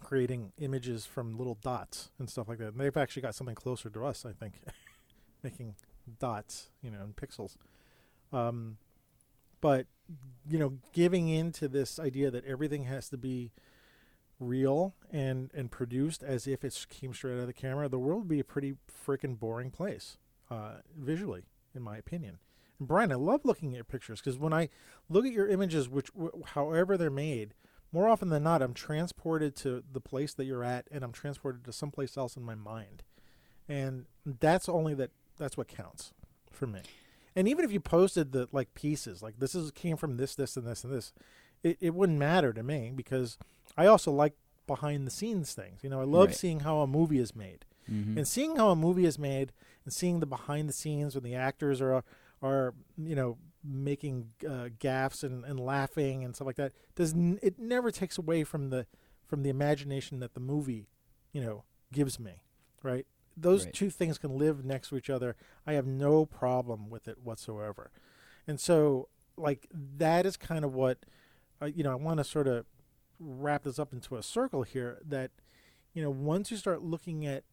Creating images from little dots and stuff like that. And they've actually got something closer to us, I think, making dots, you know, and pixels. Um, but you know, giving into this idea that everything has to be real and and produced as if it came straight out of the camera, the world would be a pretty freaking boring place, uh, visually, in my opinion. And Brian, I love looking at your pictures because when I look at your images, which wh- however they're made, more often than not, I'm transported to the place that you're at, and I'm transported to someplace else in my mind, and that's only that. That's what counts for me. And even if you posted the like pieces, like this is came from this, this, and this, and this, it, it wouldn't matter to me because I also like behind the scenes things. You know, I love Right. seeing how a movie is made Mhm. and seeing how a movie is made and seeing the behind the scenes when the actors are are you know making uh, gaffes and, and laughing and stuff like that does n- it never takes away from the from the imagination that the movie you know gives me right those Right. two things can live next to each other. I have no problem with it whatsoever. And so, like that is kind of what uh, you know. I want to sort of wrap this up into a circle here. That you know, once you start looking at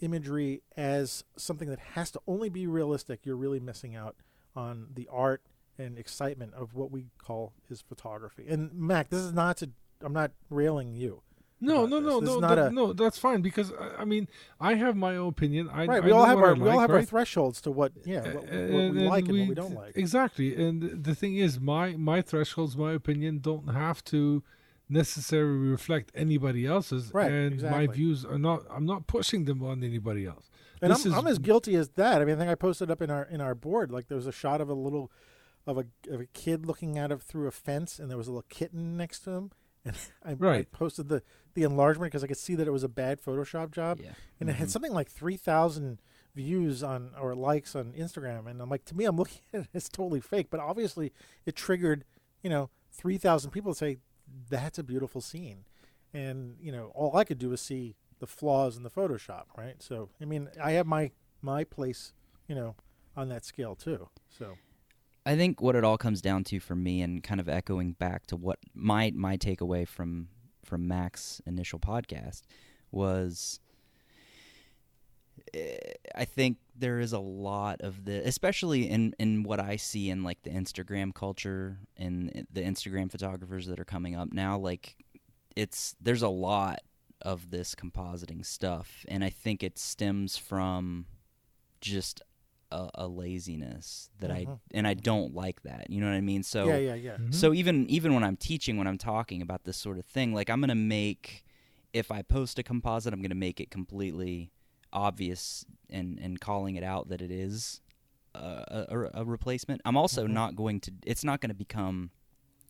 imagery as something that has to only be realistic, you're really missing out on the art and excitement of what we call is photography. And Mac, this is not to. I'm not railing you. No, no, no, no, is a- no. That's fine because I, I mean I have my own opinion. I, right. I We all have I our we all like, have our thresholds to what yeah what, what we like and what we- we don't like. Exactly, and the thing is, my my thresholds, my opinion, don't have to necessarily reflect anybody else's, Right, and exactly. my views are not. I'm not pushing them on anybody else. And This I'm, is- I'm as guilty as that. I mean, I think I posted up in our in our board like there was a shot of a little of a of a kid looking out of through a fence, and there was a little kitten next to him. And I, I posted the the enlargement because I could see that it was a bad Photoshop job, Yeah. and it had Mhm. something like three thousand views on or likes on Instagram. And I'm like, to me, I'm looking at it, it's totally fake, but obviously it triggered you know three thousand people to say that's a beautiful scene, and you know all I could do was see the flaws in the Photoshop, right? So I mean, I have my my place, you know, on that scale too. So I think what it all comes down to for me, and kind of echoing back to what my my takeaway from from Mac's initial podcast was, eh, I think there is a lot of the, especially in in what I see in like the Instagram culture and the Instagram photographers that are coming up now. Like, it's there's a lot of this compositing stuff, and I think it stems from just a, a laziness that I Mhm. and I don't like that. You know what I mean? So yeah, yeah, yeah. Mhm. so even even when I'm teaching, when I'm talking about this sort of thing, like I'm gonna make if I post a composite, I'm gonna make it completely obvious and and calling it out that it is a, a, a replacement. I'm also Mhm. not going to. It's not going to become,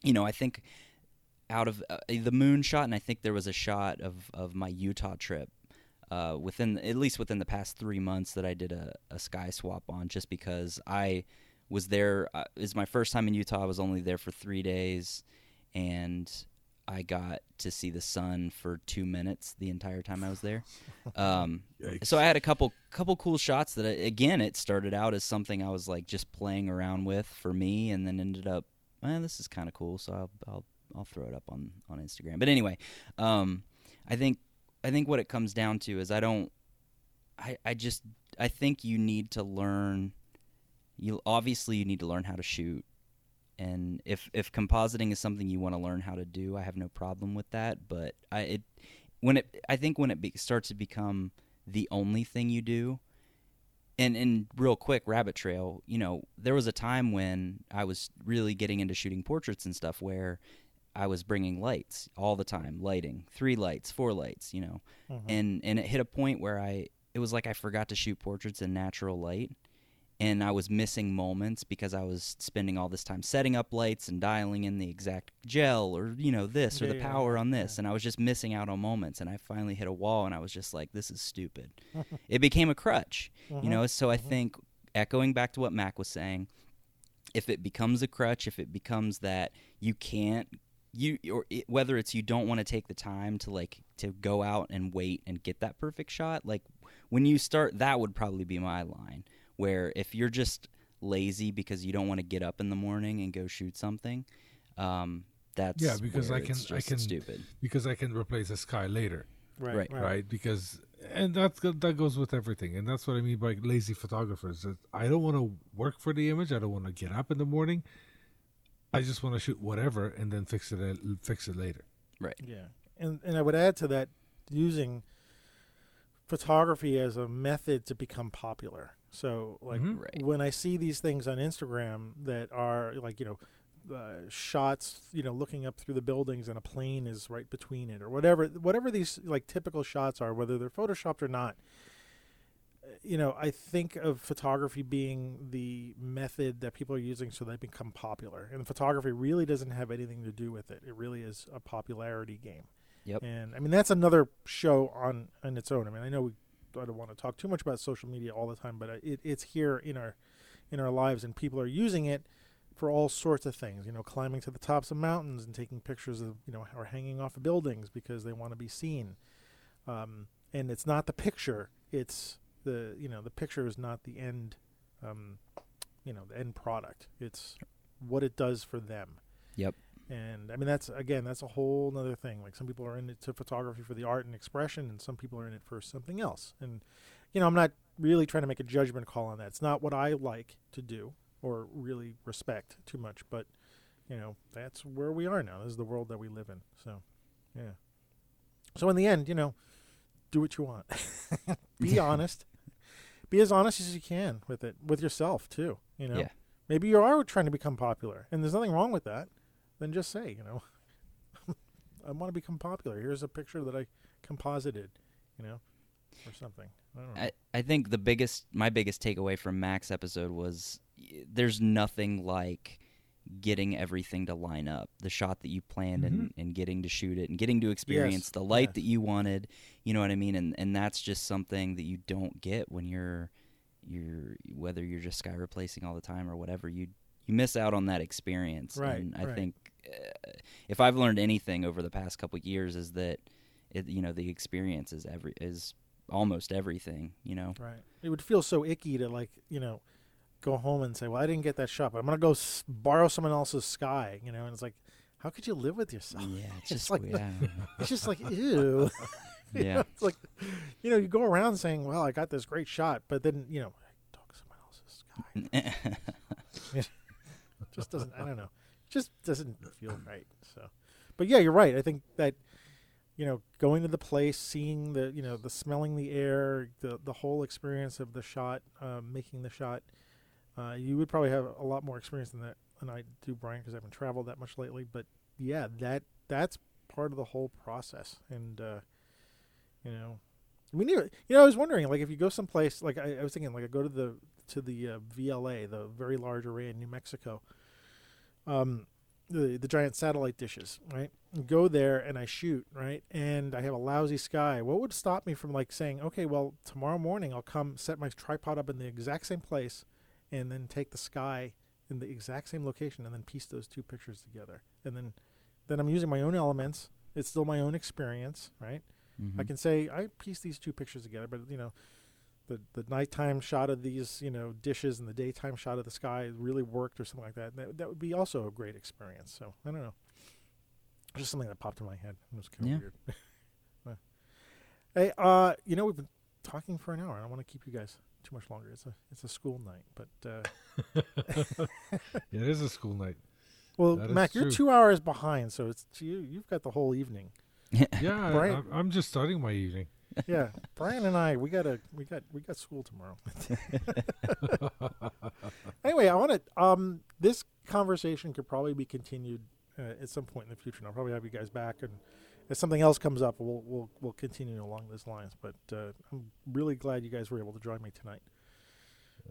you know. I think out of uh, the moon shot, and I think there was a shot of of my Utah trip. Uh, within at least within the past three months that I did a, a sky swap on, just because I was there uh, is my first time in Utah. I was only there for three days, and I got to see the sun for two minutes the entire time I was there. Um, so I had a couple couple cool shots that I, again it started out as something I was like just playing around with for me, and then ended up, man, this is kind of cool. So I'll, I'll I'll throw it up on on Instagram. But anyway, um, I think I think what it comes down to is I don't. I, I just I think you need to learn you obviously you need to learn how to shoot and if if compositing is something you want to learn how to do i have no problem with that but i it when it i think when it be, starts to become the only thing you do and and real quick rabbit trail you know there was a time when i was really getting into shooting portraits and stuff where i was bringing lights all the time lighting three lights four lights you know Mhm. and and it hit a point where I it was like I forgot to shoot portraits in natural light and I was missing moments because I was spending all this time setting up lights and dialing in the exact gel or you know this or Yeah, the power yeah, on this yeah. and I was just missing out on moments and I finally hit a wall and I was just like this is stupid. it became a crutch, you Mhm. know, so I Mhm. think echoing back to what Mac was saying, if it becomes a crutch, if it becomes that you can't you or it, whether it's you don't want to take the time to like to go out and wait and get that perfect shot like when you start that would probably be my line where if you're just lazy because you don't want to get up in the morning and go shoot something um that's Yeah, because I can- I can- stupid because I can replace the sky later, right, right, right, right? Because and that that goes with everything, and that's what I mean by lazy photographers. That I don't want to work for the image. I don't want to get up in the morning. I just want to shoot whatever and then fix it fix it later. Right. Yeah, and and I would add to that using photography as a method to become popular. So like Mhm. Right. when I see these things on Instagram that are like you know. Uh, shots, you know, looking up through the buildings and a plane is right between it, or whatever, whatever these like typical shots are, whether they're photoshopped or not. You know, I think of photography being the method that people are using so they become popular, and photography really doesn't have anything to do with it. It really is a popularity game. Yep. And I mean that's another show on on its own. I mean I know we I don't want to talk too much about social media all the time, but uh, it, it's here in our in our lives, and people are using it for all sorts of things. You know, climbing to the tops of mountains and taking pictures of you know or hanging off of buildings because they want to be seen. Um, and it's not the picture; it's the you know the picture is not the end, um, you know, the end product. It's what it does for them. Yep. And I mean that's again that's a whole other thing. Like some people are in it to photography for the art and expression, and some people are in it for something else. And you know I'm not really trying to make a judgment call on that. It's not what I like to do or really respect too much, but you know that's where we are now. This is the world that we live in. So yeah. So in the end, you know, do what you want. Be honest. Be as honest as you can with it, with yourself too. You know, Yeah. maybe you are trying to become popular, and there's nothing wrong with that. Then just say, you know, I want to become popular. Here's a picture that I composited, you know, or something. I don't know. I, I think the biggest my biggest takeaway from Mac's episode was there's nothing like getting everything to line up the shot that you planned and, and getting to shoot it and getting to experience the light yes. that you wanted you know what i mean and and that's just something that you don't get when you're you're whether you're just sky replacing all the time or whatever you you miss out on that experience Right, and i right. think uh, if i've learned anything over the past couple of years is that it, you know the experience is every is almost everything you know Right. It would feel so icky to like, you know, go home and say, "Well, I didn't get that shot, but I'm gonna go s- borrow someone else's sky." You know, and it's like, how could you live with yourself? yeah it's It's just like yeah It's just like, ew. You yeah know, it's like, you know, you go around saying, "Well, I got this great shot," but then, you know, I took someone else's sky. Just doesn't. I don't know. Just doesn't feel right. So, but yeah, you're right. I think that you know, going to the place, seeing the, you know, the smelling the air, the the whole experience of the shot, um, making the shot, uh, you would probably have a lot more experience than that than I do, Brian, because I haven't traveled that much lately. But yeah, that that's part of the whole process, and uh, you know, we need. You know, I was wondering, like, if you go someplace, like I, I was thinking, like, I go to the to the uh, VLA, the Very Large Array in New Mexico. Um, the the giant satellite dishes, right? Go there and I shoot, right? And I have a lousy sky. What would stop me from like saying, okay, well, tomorrow morning I'll come set my tripod up in the exact same place, and then take the sky in the exact same location, and then piece those two pictures together, and then then I'm using my own elements. It's still my own experience, right? I Mhm. can say I pieced these two pictures together, but you know, the the nighttime shot of these you know dishes and the daytime shot of the sky really worked or something like that. That that would be also a great experience. So I don't know, just something that popped in my head. It was kind Yeah. of weird. Hey, uh, you know we've been talking for an hour. I don't want to keep you guys too much longer. It's a it's a school night, but uh, Yeah, it is a school night. well, That is Mac, you're two hours behind, so it's you. You've got the whole evening. Yeah, Right. I, I'm, I'm just starting my evening. yeah, Brian and I, we got a we got we got school tomorrow. anyway, I want to. Um, this conversation could probably be continued uh, at some point in the future. And I'll probably have you guys back, and if something else comes up, we'll we'll we'll continue along those lines. But uh, I'm really glad you guys were able to join me tonight.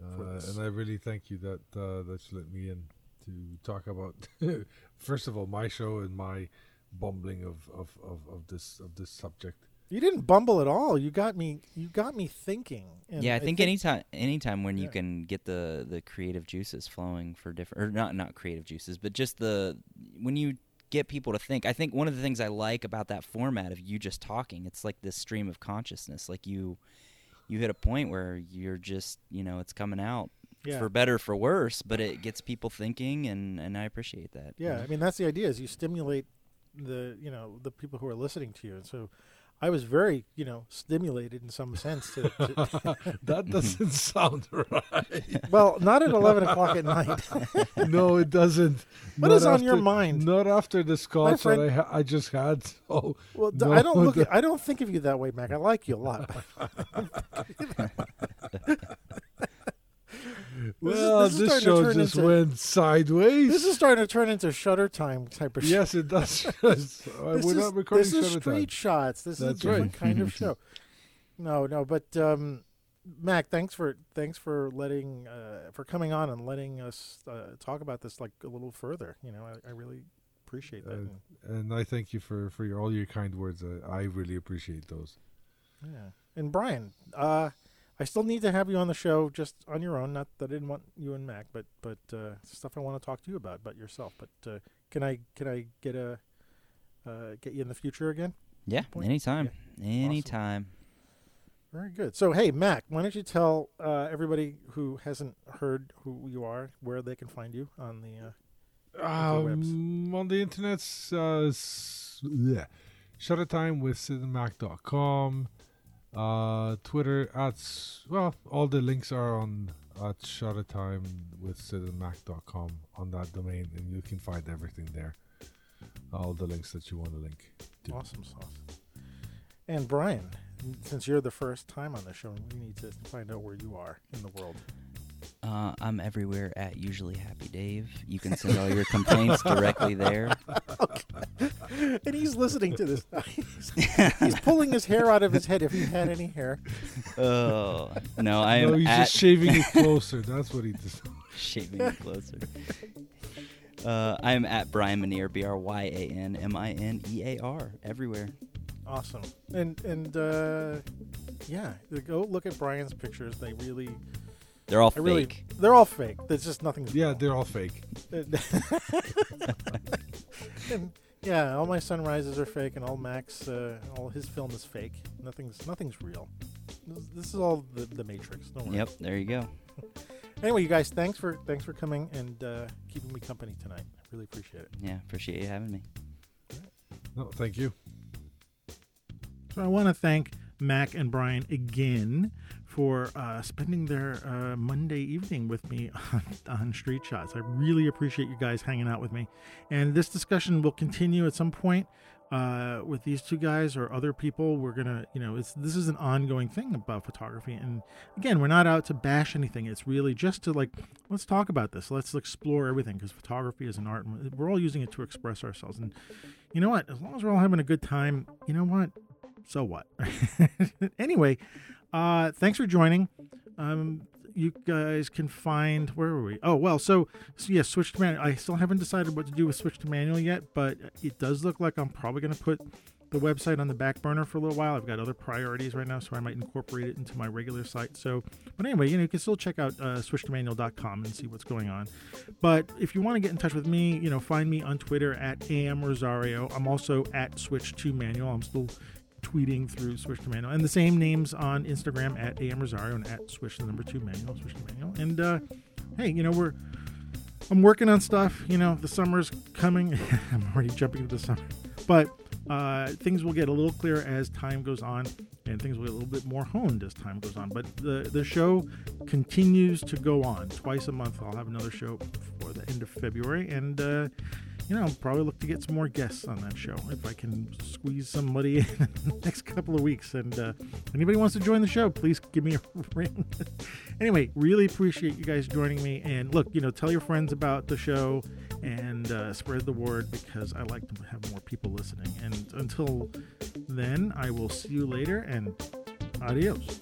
Uh, and I really thank you that uh, that you let me in to talk about first of all my show and my bumbling of, of, of, of this of this subject. You didn't bumble at all. You got me. You got me thinking. And yeah, I think, anytime anytime when Yeah. you can get the the creative juices flowing for different or not not creative juices, but just the when you get people to think. I think one of the things I like about that format of you just talking, it's like this stream of consciousness. Like you you hit a point where you're just, you know, it's coming out Yeah. for better for worse, but it gets people thinking and and I appreciate that. Yeah. I mean that's the idea is you stimulate the you know the people who are listening to you, and so I was very you know stimulated in some sense. To, to that doesn't sound right. well, not at eleven o'clock at night. no, it doesn't. What Not is on your mind? Not after the scotch friend- that I, ha- I just had. So Well, No, I don't look. the- I don't think of you that way, Mac. I like you a lot. Well, this is this, to show just into- went sideways. this is starting to turn into Shutter Time type of show. yes, it does. Uh, this We're is, not recording this is Shutter street Time. shots. This That's is a different right. kind of show. No, no, but um, Mac, thanks for thanks for letting uh, for coming on and letting us uh, talk about this like a little further. You know, I, I really appreciate that. Uh, and- And I thank you for, for your, all your kind words. I, I really appreciate those. yeah, and Brian, uh, I still need to have you on the show just on your own. Not that I didn't want you and Mac, but but uh, stuff I want to talk to you about, about yourself. But uh, can I can I get a uh, get you in the future again? Yeah, point. anytime. Anytime. Very good. So, hey, Mac, why don't you tell uh, everybody who hasn't heard who you are where they can find you on the. Uh, Um, on the internet, uh, s- bleh. Shuttertime with sidandmac.com. Uh, Twitter at well, all the links are on at Shuttertime with sidandmac.com on that domain, and you can find everything there. All the links that you want to link. to. awesome sauce. And Brian, since you're the first time on the show, we need to find out where you are in the world. Uh, I'm everywhere at usually Happy Dave. You can send all your complaints directly there. and he's listening to this. he's, he's pulling his hair out of his head if he had any hair. Oh no, I am no, he's at just shaving it closer. That's what he does. shaving it closer. Uh, I am at Brian Minear, B R Y A N M I N E A R, everywhere. Awesome. And and uh, yeah, go look at Brian's pictures. They really, They're all I really, fake. they're all fake. There's just nothing. Yeah, they're all fake. and yeah, all my sunrises are fake, and all Mac's, uh, all his film is fake. Nothing's nothing's real. This, this is all the, the Matrix. Don't worry. Yep, there you go. Anyway, you guys, thanks for thanks for coming and uh, keeping me company tonight. I really appreciate it. Yeah, appreciate you having me. No, thank you. So I want to thank Mac and Brian again for uh, spending their uh, Monday evening with me on, on Street Shots. I really appreciate you guys hanging out with me. And this discussion will continue at some point uh, with these two guys or other people. We're gonna, you know, it's this is an ongoing thing about photography. And again, we're not out to bash anything. It's really just to like, let's talk about this. Let's explore everything because photography is an art. and We're all using it to express ourselves. And you know what? As long as we're all having a good time, you know what? so what? anyway, uh, thanks for joining. Um, you guys can find where were we? Oh well, so, so yeah, switch to manual. I still haven't decided what to do with switch to manual yet, but it does look like I'm probably going to put the website on the back burner for a little while. I've got other priorities right now, so I might incorporate it into my regular site. So, but anyway, you know, you can still check out uh, switchtomanual.com and see what's going on. But if you want to get in touch with me, you know, find me on Twitter at am rosario. I'm also at switch to manual. I'm still tweeting through Switch to Manual, and the same names on Instagram at AM Rosario and at Switch the number two Manual, Switch to Manual. And uh, hey, you know we're I'm working on stuff. You know the summer's coming. I'm already jumping into the summer, but uh, things will get a little clearer as time goes on, and things will get a little bit more honed as time goes on. But the the show continues to go on. Twice a month, I'll have another show for the end of February, and. Uh, you know, I'll probably look to get some more guests on that show if I can squeeze somebody in the next couple of weeks. And uh, anybody wants to join the show, please give me a ring. anyway, really appreciate you guys joining me. And look, you know, tell your friends about the show and uh, spread the word because I like to have more people listening. And until then, I will see you later and adios.